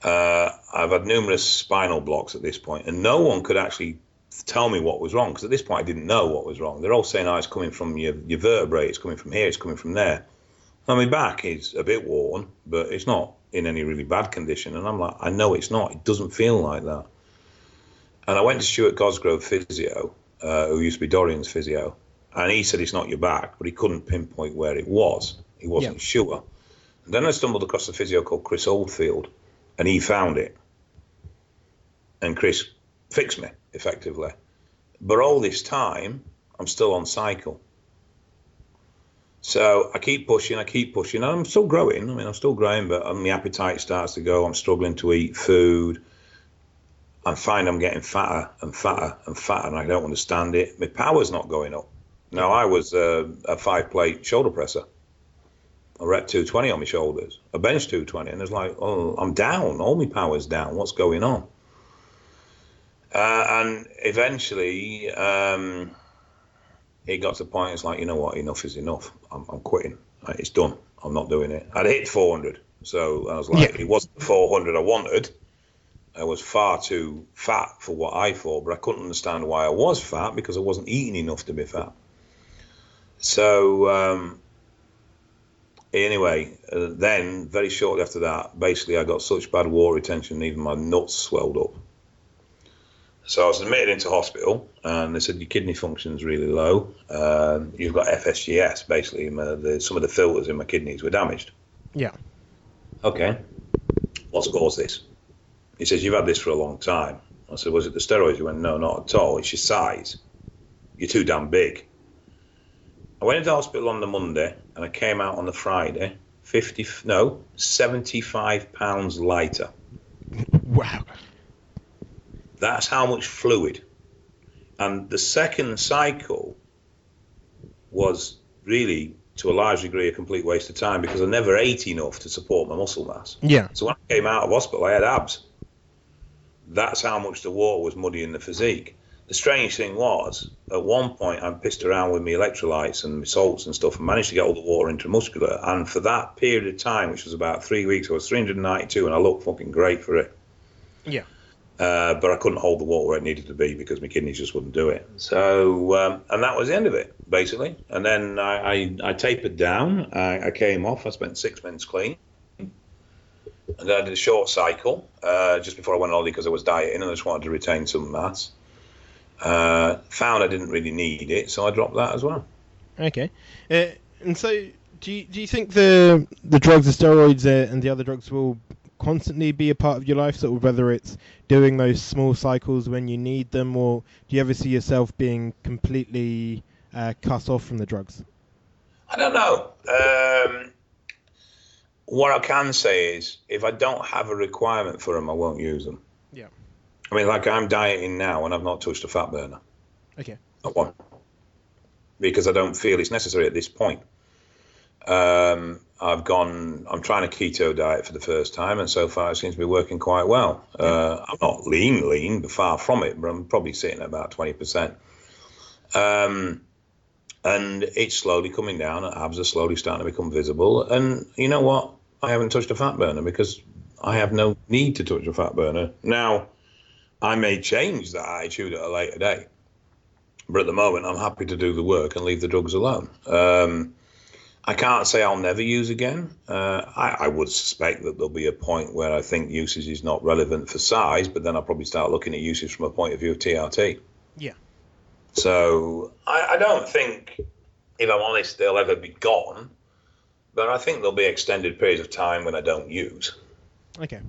Uh, I've had numerous spinal blocks at this point, and no one could actually tell me what was wrong because at this point I didn't know what was wrong. They're all saying, "Oh, it's coming from your, your vertebrae, it's coming from here, it's coming from there." I mean, back is a bit worn, but it's not in any really bad condition. And I'm like, I know it's not. It doesn't feel like that. And I went to Stuart Cosgrove physio, uh, who used to be Dorian's physio, and he said it's not your back, but he couldn't pinpoint where it was. He wasn't yeah. sure. Then I stumbled across a physio called Chris Oldfield, and he found it. And Chris fixed me effectively. But all this time, I'm still on cycle. So I keep pushing, I keep pushing, and I'm still growing. I mean, I'm still growing, but my appetite starts to go. I'm struggling to eat food. I find I'm getting fatter and fatter and fatter, and I don't understand it. My power's not going up. Now, I was uh, a five plate shoulder presser a rep 220 on my shoulders, a bench 220, and it's like, oh, I'm down. All my power's down. What's going on? Uh, and eventually, um, it got to the point. It's like you know what, enough is enough. I'm, I'm quitting. It's done. I'm not doing it. I'd hit 400, so I was like, Yeah. it wasn't the 400 I wanted. I was far too fat for what I thought, but I couldn't understand why I was fat because I wasn't eating enough to be fat. So um, anyway, uh, then very shortly after that, basically I got such bad water retention, even my nuts swelled up. So I was admitted into hospital, and they said your kidney function's really low. Um, you've got FSGS, basically. My, the, some of the filters in my kidneys were damaged. Yeah. Okay, what's caused this? He says you've had this for a long time. I said, was it the steroids? He went, no, not at all. It's your size. You're too damn big. I went into hospital on the Monday, and I came out on the Friday, fifty no, seventy-five pounds lighter. Wow. That's how much fluid. And the second cycle was really, to a large degree, a complete waste of time because I never ate enough to support my muscle mass. Yeah. So when I came out of hospital, I had abs. That's how much the water was muddying the physique. The strange thing was, at one point, I pissed around with my electrolytes and my salts and stuff and managed to get all the water intramuscular. And for that period of time, which was about three weeks, I was 392 and I looked fucking great for it. Yeah. Uh, but I couldn't hold the water where it needed to be because my kidneys just wouldn't do it. So, um, and that was the end of it, basically. And then I, I, I tapered down. I, I came off. I spent six months clean. And then I did a short cycle uh, just before I went on holiday because I was dieting and I just wanted to retain some mass. Uh, found I didn't really need it, so I dropped that as well. Okay. Uh, and so, do you, do you think the the drugs, the steroids, uh, and the other drugs will constantly be a part of your life? Of whether it's doing those small cycles when you need them, or do you ever see yourself being completely uh, cut off from the drugs? I don't know. Um, what I can say is, if I don't have a requirement for them, I won't use them. Yeah. I mean, like I'm dieting now, and I've not touched a fat burner. Okay. Not one. Because I don't feel it's necessary at this point. Um, I've gone. I'm trying a keto diet for the first time, and so far it seems to be working quite well. Uh, I'm not lean, lean, but far from it. But I'm probably sitting at about twenty percent. Um, and it's slowly coming down. Abs are slowly starting to become visible. And you know what? I haven't touched a fat burner because I have no need to touch a fat burner. Now, I may change that attitude at a later date. But at the moment, I'm happy to do the work and leave the drugs alone. Um, I can't say I'll never use again. Uh, I, I would suspect that there'll be a point where I think usage is not relevant for size, but then I'll probably start looking at usage from a point of view of TRT. Yeah. So I, I don't think, if I'm honest, they'll ever be gone. But I think there'll be extended periods of time when I don't use. Okay.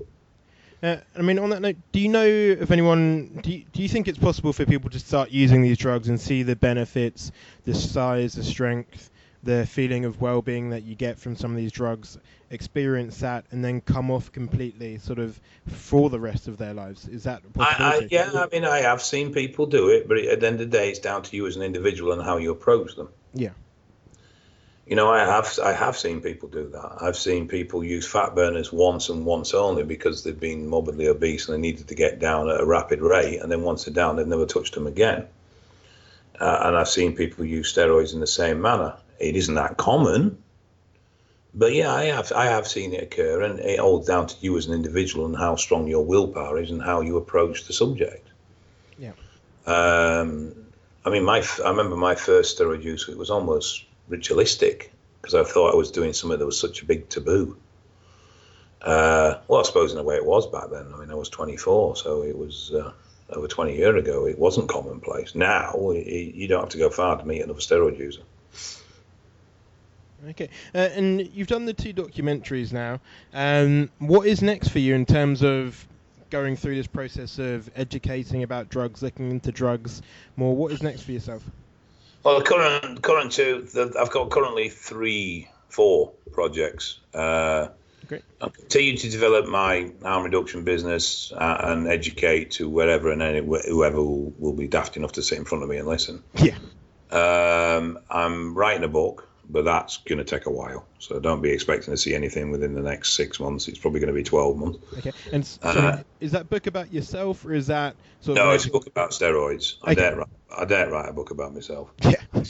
Uh, I mean, on that note, do you know if anyone? Do you, do you think it's possible for people to start using these drugs and see the benefits, the size, the strength, the feeling of well-being that you get from some of these drugs, experience that, and then come off completely, sort of for the rest of their lives? Is that a I, I, yeah, I mean, I have seen people do it, but at the end of the day, it's down to you as an individual and how you approach them. Yeah. You know, I have I have seen people do that. I've seen people use fat burners once and once only because they've been morbidly obese and they needed to get down at a rapid rate, and then once they're down, they've never touched them again. Uh, and I've seen people use steroids in the same manner. It isn't that common, but yeah, I have I have seen it occur, and it all down to you as an individual and how strong your willpower is and how you approach the subject. Yeah. Um, I mean, my I remember my first steroid use. It was almost ritualistic because I thought I was doing something that was such a big taboo. Uh, well, I suppose in a way it was back then. I mean, I was 24, so it was uh, over 20 years ago. It wasn't commonplace. Now you don't have to go far to meet another steroid user. Okay. Uh, and you've done the two documentaries now. Um, what is next for you in terms of going through this process of educating about drugs, looking into drugs more? What is next for yourself? Well, the current current two, the, I've got currently three, four projects. Uh, Great. I continue to develop my harm reduction business uh, and educate to wherever and any, whoever will, will be daft enough to sit in front of me and listen. Yeah. Um, I'm writing a book but that's going to take a while. So don't be expecting to see anything within the next six months. It's probably going to be 12 months. Okay. And so Uh, is that book about yourself or is that sort No, it's a book about steroids. I, Okay. dare, write, I dare write a book about myself. Yeah.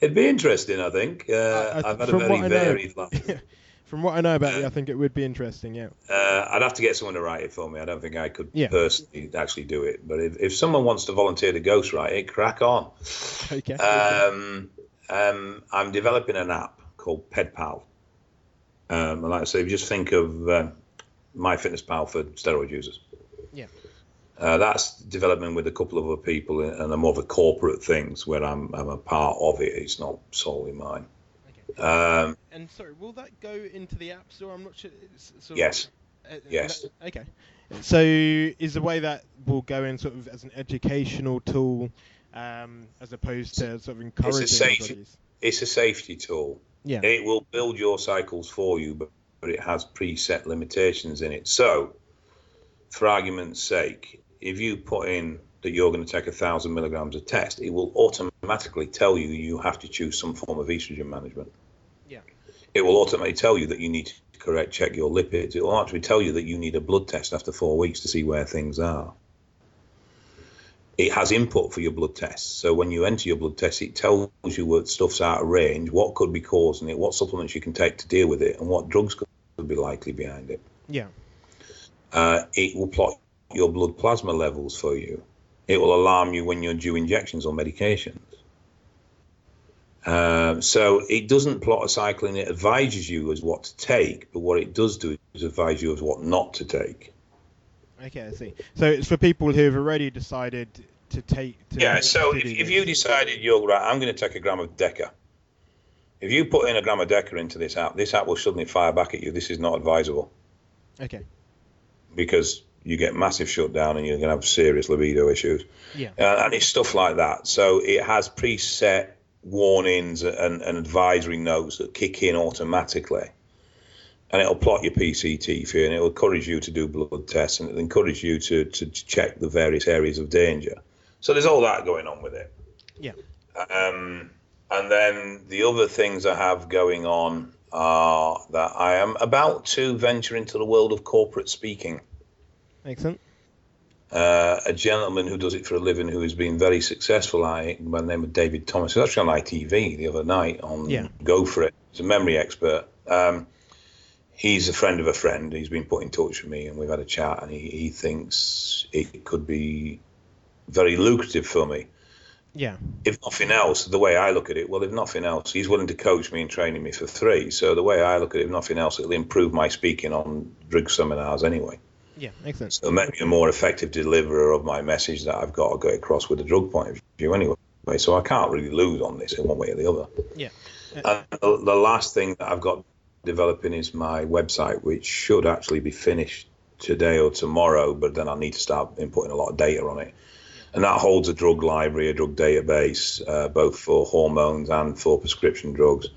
It'd be interesting, I think. Uh, I've had a very varied life. From what I know about Uh, you, I think it would be interesting. Yeah. Uh, I'd have to get someone to write it for me. I don't think I could Yeah. personally actually do it. But if, if someone wants to volunteer to ghostwrite it, crack on. Okay. Um, um, I'm developing an app called PedPal. Um, and like I say, if you just think of uh, MyFitnessPal for steroid users. Yeah. Uh, that's development with a couple of other people and I'm more of a corporate things where I'm, I'm a part of it. It's not solely mine. okay. Um, And sorry, will that go into the app store? I'm not sure. It's sort of- yes. uh, Yes. that- okay. So is the way that will go in sort of as an educational tool, um, as opposed to sort of encouraging It's a safety, It's a safety tool. Yeah. It will build your cycles for you, but, but it has preset limitations in it. So, for argument's sake, if you put in that you're going to take a thousand milligrams of test, it will automatically tell you you have to choose some form of estrogen management. Yeah. It will automatically tell you that you need to correct check your lipids. It will actually tell you that you need a blood test after four weeks to see where things are. It has input for your blood tests. So when you enter your blood test, it tells you what stuff's out of range, what could be causing it, what supplements you can take to deal with it, and what drugs could be likely behind it. Yeah. Uh, it will plot your blood plasma levels for you. It will alarm you when you're due injections or medications. Um, so it doesn't plot a cycle and it advises you as what to take, but what it does do is advise you as what not to take. Okay, I see. So it's for people who have already decided to take. To Yeah, so if, if you decided you're right, I'm going to take a gram of Deca. If you put in a gram of Deca into this app, this app will suddenly fire back at you. This is not advisable Okay. because you get massive shutdown and you're going to have serious libido issues. Yeah. Uh, and it's stuff like that. So it has preset warnings and, and advisory notes that kick in automatically. And it'll plot your PCT for you and it'll encourage you to do blood tests and it'll encourage you to, to check the various areas of danger. So there's all that going on with it. Yeah. Um, and then the other things I have going on are that I am about to venture into the world of corporate speaking Excellent. uh, a gentleman who does it for a living who has been very successful at it by the name of David Thomas. He was actually on ITV the other night on Yeah. Go For It. He's a memory expert. Um, he's a friend of a friend. He's been put in touch with me and we've had a chat and he, he thinks it could be very lucrative for me. Yeah. If nothing else, the way I look at it, well, if nothing else, he's willing to coach me and training me for free. So the way I look at it, if nothing else, it'll improve my speaking on drug seminars anyway. Yeah. Excellent. So make me a more effective deliverer of my message that I've got to get across with a drug point of view anyway. So I can't really lose on this in one way or the other. Yeah. And the last thing that I've got developing is my website, which should actually be finished today or tomorrow, but then I need to start inputting a lot of data on it. And that holds a drug library, a drug database, uh, both for hormones and for prescription drugs.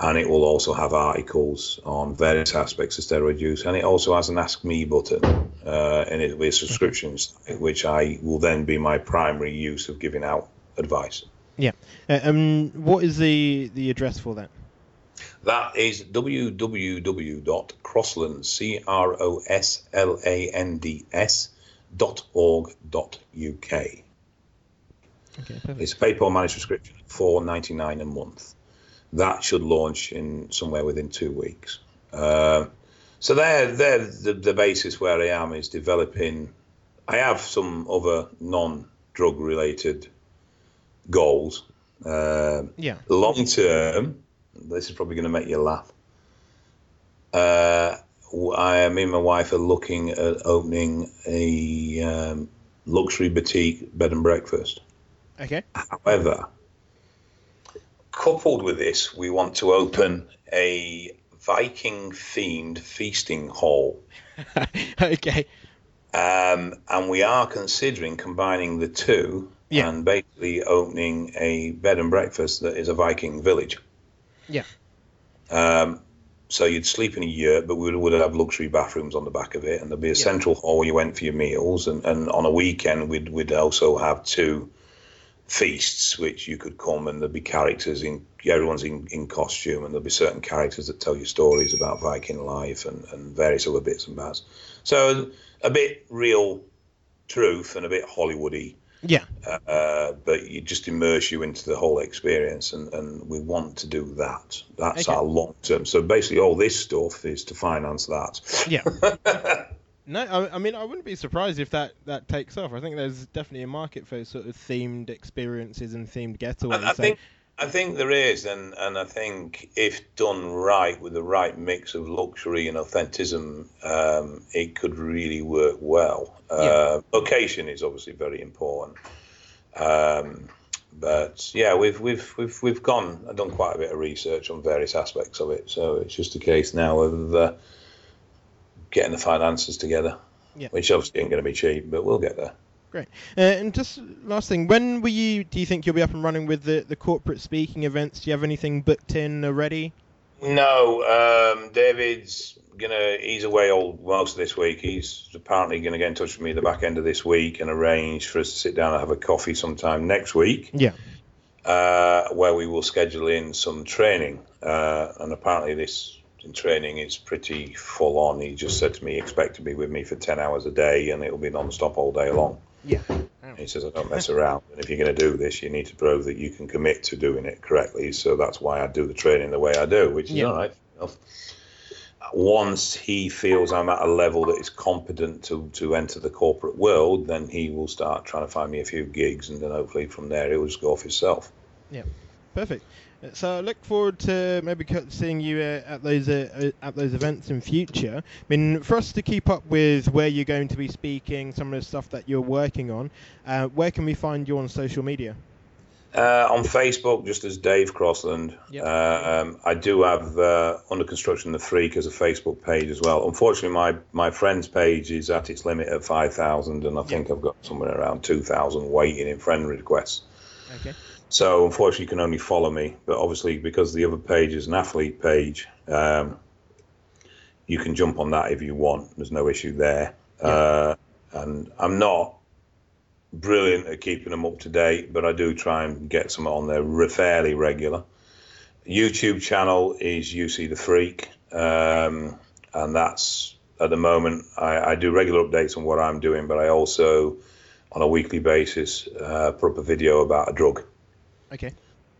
And it will also have articles on various aspects of steroid use. And it also has an Ask Me button uh, in it with subscriptions, which I will then be my primary use of giving out advice. Yeah. Uh, um, what is the the address for that? That is www.croslands, C R O S L A N D S, dot org dot UK. Okay. Perfect. It's a PayPal managed subscription, four ninety nine a month. That should launch in somewhere within two weeks. Um so they're, they're the, the basis where I am is developing. I have some other non drug related goals. Um Yeah. long term, this is probably going to make you laugh. Uh, I me and my wife are looking at opening a um, luxury boutique bed and breakfast. Okay. However, coupled with this, we want to open a Viking themed feasting hall. okay. Um, and we are considering combining the two Yeah. and basically opening a bed and breakfast that is a Viking village. Yeah. Um, so you'd sleep in a yurt, but we would, have luxury bathrooms on the back of it, and there'd be a Yeah. central hall where you went for your meals, and, and on a weekend we'd we'd also have two feasts which you could come and there'd be characters in everyone's in, in costume, and there'll be certain characters that tell you stories about Viking life and, and various other bits and bats. So a bit real truth and a bit Hollywoody. Yeah. Uh, but you just immerse you into the whole experience, and, and we want to do that. That's Okay. our long term. So basically, all this stuff is to finance that. Yeah. No, I, I mean I wouldn't be surprised if that, that takes off. I think there's definitely a market for sort of themed experiences and themed getaways. I, I so- think I think there is, and and I think if done right with the right mix of luxury and authenticism, um, it could really work well. Uh, location is obviously very important, um, but yeah, we've we've we've we've gone and done quite a bit of research on various aspects of it. So it's just a case now of uh, getting the finances together, Yeah. which obviously ain't going to be cheap, but we'll get there. Great. Uh, and just last thing, when will you? Do you think you'll be up and running with the, the corporate speaking events? Do you have anything booked in already? No, um, David's gonna. He's away all most of this week. He's apparently gonna get in touch with me at the back end of this week and arrange for us to sit down and have a coffee sometime next week, Yeah. uh, where we will schedule in some training. Uh, and apparently, this training is pretty full on. He just said to me, "Expect to be with me for ten hours a day, and it'll be non-stop all day long." Yeah. Oh. He says, I don't mess around. And if you're going to do this, you need to prove that you can commit to doing it correctly. So that's why I do the training the way I do, which is Yeah. all right. enough. Once he feels I'm at a level that is competent to, to enter the corporate world, then he will start trying to find me a few gigs. And then hopefully from there, he'll just go off himself. Yeah. Perfect. Uh, So I look forward to maybe seeing you uh, at those uh, uh, at those events in future. I mean, for us to keep up with where you're going to be speaking, some of the stuff that you're working on, uh, where can we find you on social media? Uh, on Facebook, just as Dave Crosland. Yep. Um, I do have uh, Under Construction the Freak as a Facebook page as well. Unfortunately, my, my friend's page is at its limit at 5,000, and I think I've got somewhere around 2,000 waiting in friend requests. Okay. So, unfortunately, you can only follow me. But obviously, because the other page is an athlete page, um, you can jump on that if you want. There's no issue there. Uh, and I'm not brilliant at keeping them up to date, but I do try and get some on there fairly regular. YouTube channel is UC the Freak, um, and that's at the moment I, I do regular updates on what I'm doing, but I also on a weekly basis uh, put up a video about a drug. Okay.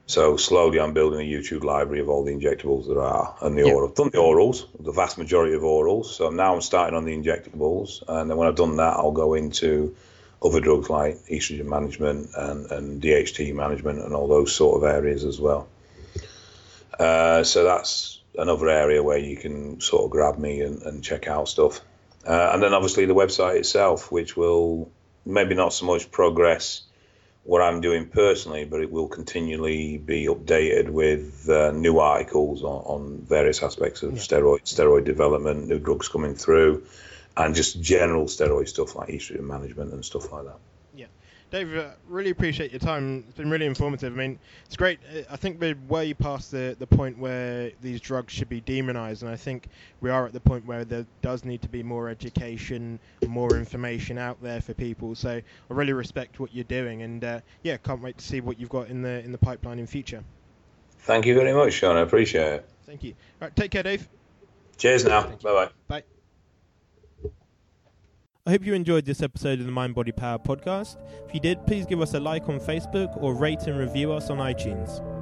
So slowly, I'm building a YouTube library of all the injectables there are and the Yeah. oral. I've done the orals, the vast majority of orals. So now I'm starting on the injectables, and then when I've done that, I'll go into other drugs like estrogen management and, and DHT management and all those sort of areas as well. Uh, so that's another area where you can sort of grab me and, and check out stuff. Uh, and then obviously the website itself, which will maybe not so much progress what I'm doing personally, but it will continually be updated with uh, new articles on, on various aspects of Yeah. steroid steroid development, new drugs coming through, and just general steroid stuff like estrogen management and stuff like that. Dave, uh, really appreciate your time. It's been really informative. I mean, it's great. Uh, I think we're way past the, the point where these drugs should be demonized, and I think we are at the point where there does need to be more education, more information out there for people. So I really respect what you're doing, and uh, yeah, can't wait to see what you've got in the in the pipeline in future. Thank you very much, Sean. I appreciate it. Thank you. All right, take care, Dave. Cheers now. Thank you. Bye bye. I hope you enjoyed this episode of the Mind Body Power podcast. If you did, please give us a like on Facebook or rate and review us on iTunes.